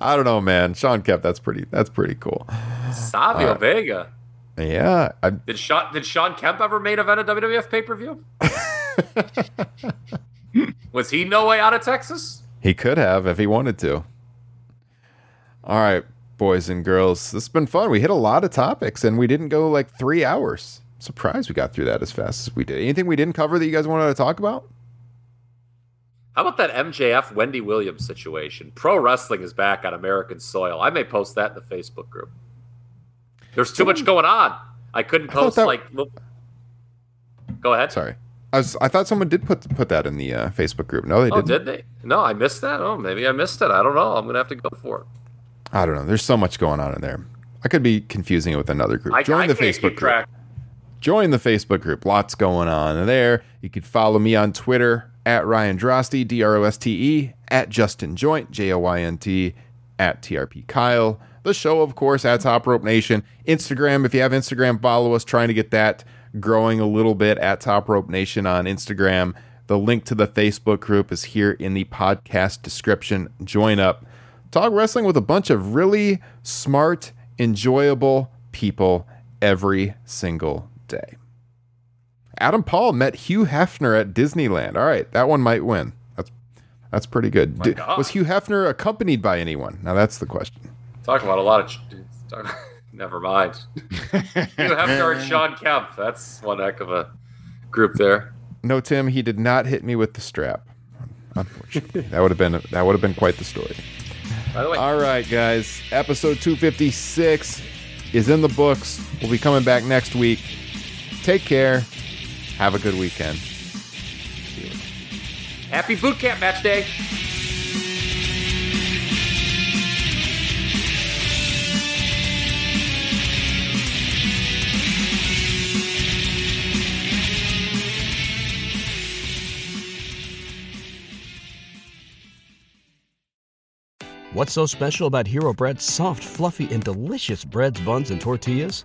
[SPEAKER 3] I don't know, man. Shawn Kemp, that's pretty. That's pretty cool.
[SPEAKER 7] Savio
[SPEAKER 3] Uh,
[SPEAKER 7] Vega.
[SPEAKER 3] Yeah, I,
[SPEAKER 7] Did Shawn did Shawn Kemp ever main event a WWF pay per view? Was he no way out of Texas?
[SPEAKER 3] he could have if he wanted to. All right, boys and girls, this has been fun. We hit a lot of topics, and we didn't go like three hours. Surprised we got through that as fast as we did. Anything we didn't cover that you guys wanted to talk about?
[SPEAKER 7] How about that MJF Wendy Williams situation? Pro wrestling is back on American soil. I may post that in the Facebook group. There's too much going on. I couldn't post
[SPEAKER 3] that-
[SPEAKER 7] like. Go ahead.
[SPEAKER 3] Sorry, I was. I thought someone did put put that in the uh, Facebook group. No, they
[SPEAKER 7] Oh,
[SPEAKER 3] didn't.
[SPEAKER 7] did they? No, I missed that. Oh, maybe I missed it. I don't know. I'm gonna have to go for it.
[SPEAKER 3] I don't know. There's so much going on in there. I could be confusing it with another group.
[SPEAKER 7] I,
[SPEAKER 3] Join
[SPEAKER 7] I
[SPEAKER 3] the Facebook group.
[SPEAKER 7] track.
[SPEAKER 3] Join the Facebook group. Lots going on there. You can follow me on Twitter at Ryan Droste, D R O S T E, at Justin Joint, J O Y N T, at TRP Kyle. The show, of course, at Top Rope Nation. Instagram, if you have Instagram, follow us. Trying to get that growing a little bit at Top Rope Nation on Instagram. The link to the Facebook group is here in the podcast description. Join up. Talk wrestling with a bunch of really smart, enjoyable people every single Adam Paul met Hugh Hefner at Disneyland. All right, that one might win. That's that's pretty good. Did- was Hugh Hefner accompanied by anyone? Now that's the question.
[SPEAKER 7] Talk about a lot of. ch- Talk, never mind. you have guard Shawn Kemp. That's one heck of a group there.
[SPEAKER 3] No, Tim, he did not hit me with the strap. Unfortunately, that would have been that would have been quite the story.
[SPEAKER 7] By the way,
[SPEAKER 3] All right, guys. Episode 256 is in the books. We'll be coming back next week. Take care. Have a good weekend.
[SPEAKER 7] happy boot camp match day.
[SPEAKER 4] What's so special about Hero Bread's soft, fluffy, and delicious breads, buns, and tortillas?